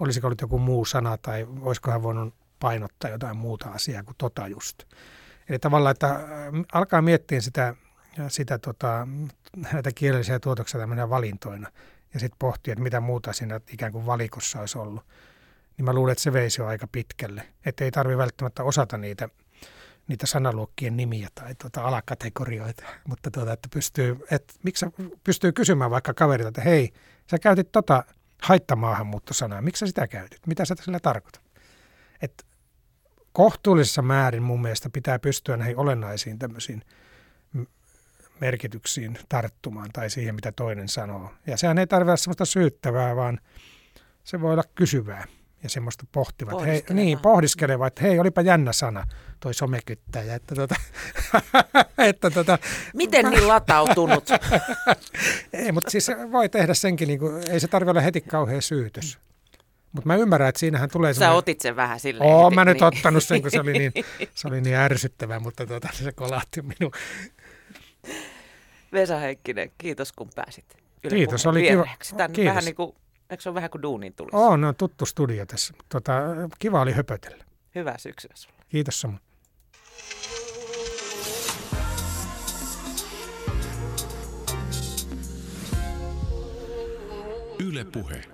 [SPEAKER 3] Olisiko ollut joku muu sana tai olisiko hän voinut painottaa jotain muuta asiaa kuin tota just? Eli tavallaan, että äh, alkaa miettiä sitä, sitä tota, näitä kielellisiä tuotoksia tämmöinen valintoina ja sitten pohtia, että mitä muuta siinä ikään kuin valikossa olisi ollut. Niin mä luulen, että se veisi jo aika pitkälle. Että ei tarvi välttämättä osata niitä, niitä sanaluokkien nimiä tai tota alakategorioita, mutta tuota, että pystyy, että miksi pystyy kysymään vaikka kaverilta, että hei, sä käytit tota haittamaahanmuuttosanaa, miksi sä sitä käytit? Mitä sä sillä tarkoitat? Et kohtuullisessa määrin mun mielestä pitää pystyä näihin olennaisiin tämmöisiin merkityksiin tarttumaan tai siihen, mitä toinen sanoo. Ja sehän ei tarvitse olla semmoista syyttävää, vaan se voi olla kysyvää ja semmoista pohtivaa. että Hei, niin, pohdiskelevaa, että hei, olipa jännä sana, toi somekyttäjä. Että tota, että tota,
[SPEAKER 2] Miten niin latautunut?
[SPEAKER 3] ei, mutta siis voi tehdä senkin, niin kuin, ei se tarvitse olla heti kauhean syytös. Mutta mä ymmärrän, että siinähän tulee
[SPEAKER 2] Sä
[SPEAKER 3] semmoinen...
[SPEAKER 2] otit sen vähän silleen.
[SPEAKER 3] Oon
[SPEAKER 2] heti,
[SPEAKER 3] mä nyt
[SPEAKER 2] niin.
[SPEAKER 3] ottanut sen, kun se oli niin, se oli niin ärsyttävää, mutta tuota, se kolahti minun.
[SPEAKER 2] Vesa Heikkinen, kiitos kun pääsit. Yle
[SPEAKER 3] Kiitos, oli kiva.
[SPEAKER 2] Tän
[SPEAKER 3] Kiitos.
[SPEAKER 2] Vähän niin kuin, eikö se ole vähän kuin duunin tulisi?
[SPEAKER 3] Oo, no tuttu studio tässä. Tota, kiva oli höpötellä.
[SPEAKER 2] Hyvää syksyä sulle.
[SPEAKER 3] Kiitos samoin.
[SPEAKER 1] Yle Puhe.